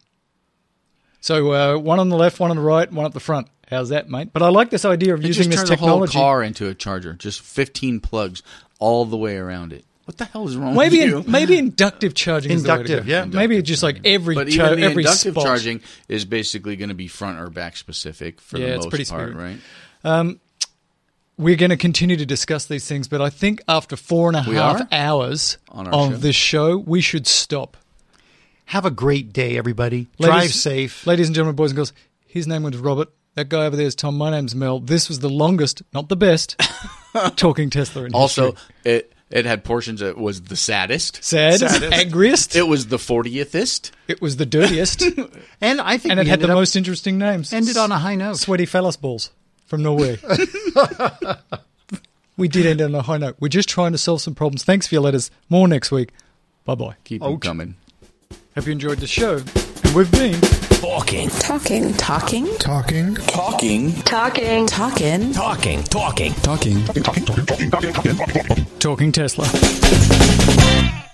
Speaker 1: So uh, one on the left, one on the right, one up the front. How's that, mate? But I like this idea of
Speaker 5: You
Speaker 1: using
Speaker 5: just
Speaker 1: this
Speaker 5: turn the whole car into a charger. Just 15 plugs all the way around it. What the hell is wrong
Speaker 1: Maybe
Speaker 5: with you?
Speaker 1: maybe inductive charging. is the way to
Speaker 4: Inductive, yeah.
Speaker 1: Maybe just like every
Speaker 5: but even the
Speaker 1: every
Speaker 5: inductive
Speaker 1: spot.
Speaker 5: charging is basically going to be front or back specific for
Speaker 1: Yeah,
Speaker 5: the most part, right?
Speaker 1: We're going to continue to discuss these things, but I think after four and a
Speaker 5: We
Speaker 1: half hours
Speaker 5: On
Speaker 1: of
Speaker 5: show?
Speaker 1: this show, we should stop.
Speaker 4: Have a great day, everybody. Drive
Speaker 1: Ladies-
Speaker 4: safe.
Speaker 1: Ladies and gentlemen, boys and girls, his name was Robert. That guy over there is Tom. My name's Mel. This was the longest, not the best, *laughs* talking Tesla in
Speaker 5: Also,
Speaker 1: history.
Speaker 5: it it had portions that was the saddest.
Speaker 1: Sad,
Speaker 4: Saddest.
Speaker 1: angriest. It,
Speaker 5: It was the 40thist.
Speaker 1: was the dirtiest, *laughs*
Speaker 4: and I think
Speaker 1: and
Speaker 4: we
Speaker 1: it had the most interesting names.
Speaker 4: ended on a high note.
Speaker 1: Sweaty phallus balls from Norway. we did end on a high note. We're just trying to solve some problems. Thanks for your letters. More next week. Bye bye.
Speaker 5: Keep them coming.
Speaker 1: Hope you enjoyed the show. And we've been
Speaker 3: Talking. Talking. Talking.
Speaker 6: Talking.
Speaker 2: Talking.
Speaker 3: Talking. Talking.
Speaker 6: Talking. Talking. Talking.
Speaker 1: Talking Tesla.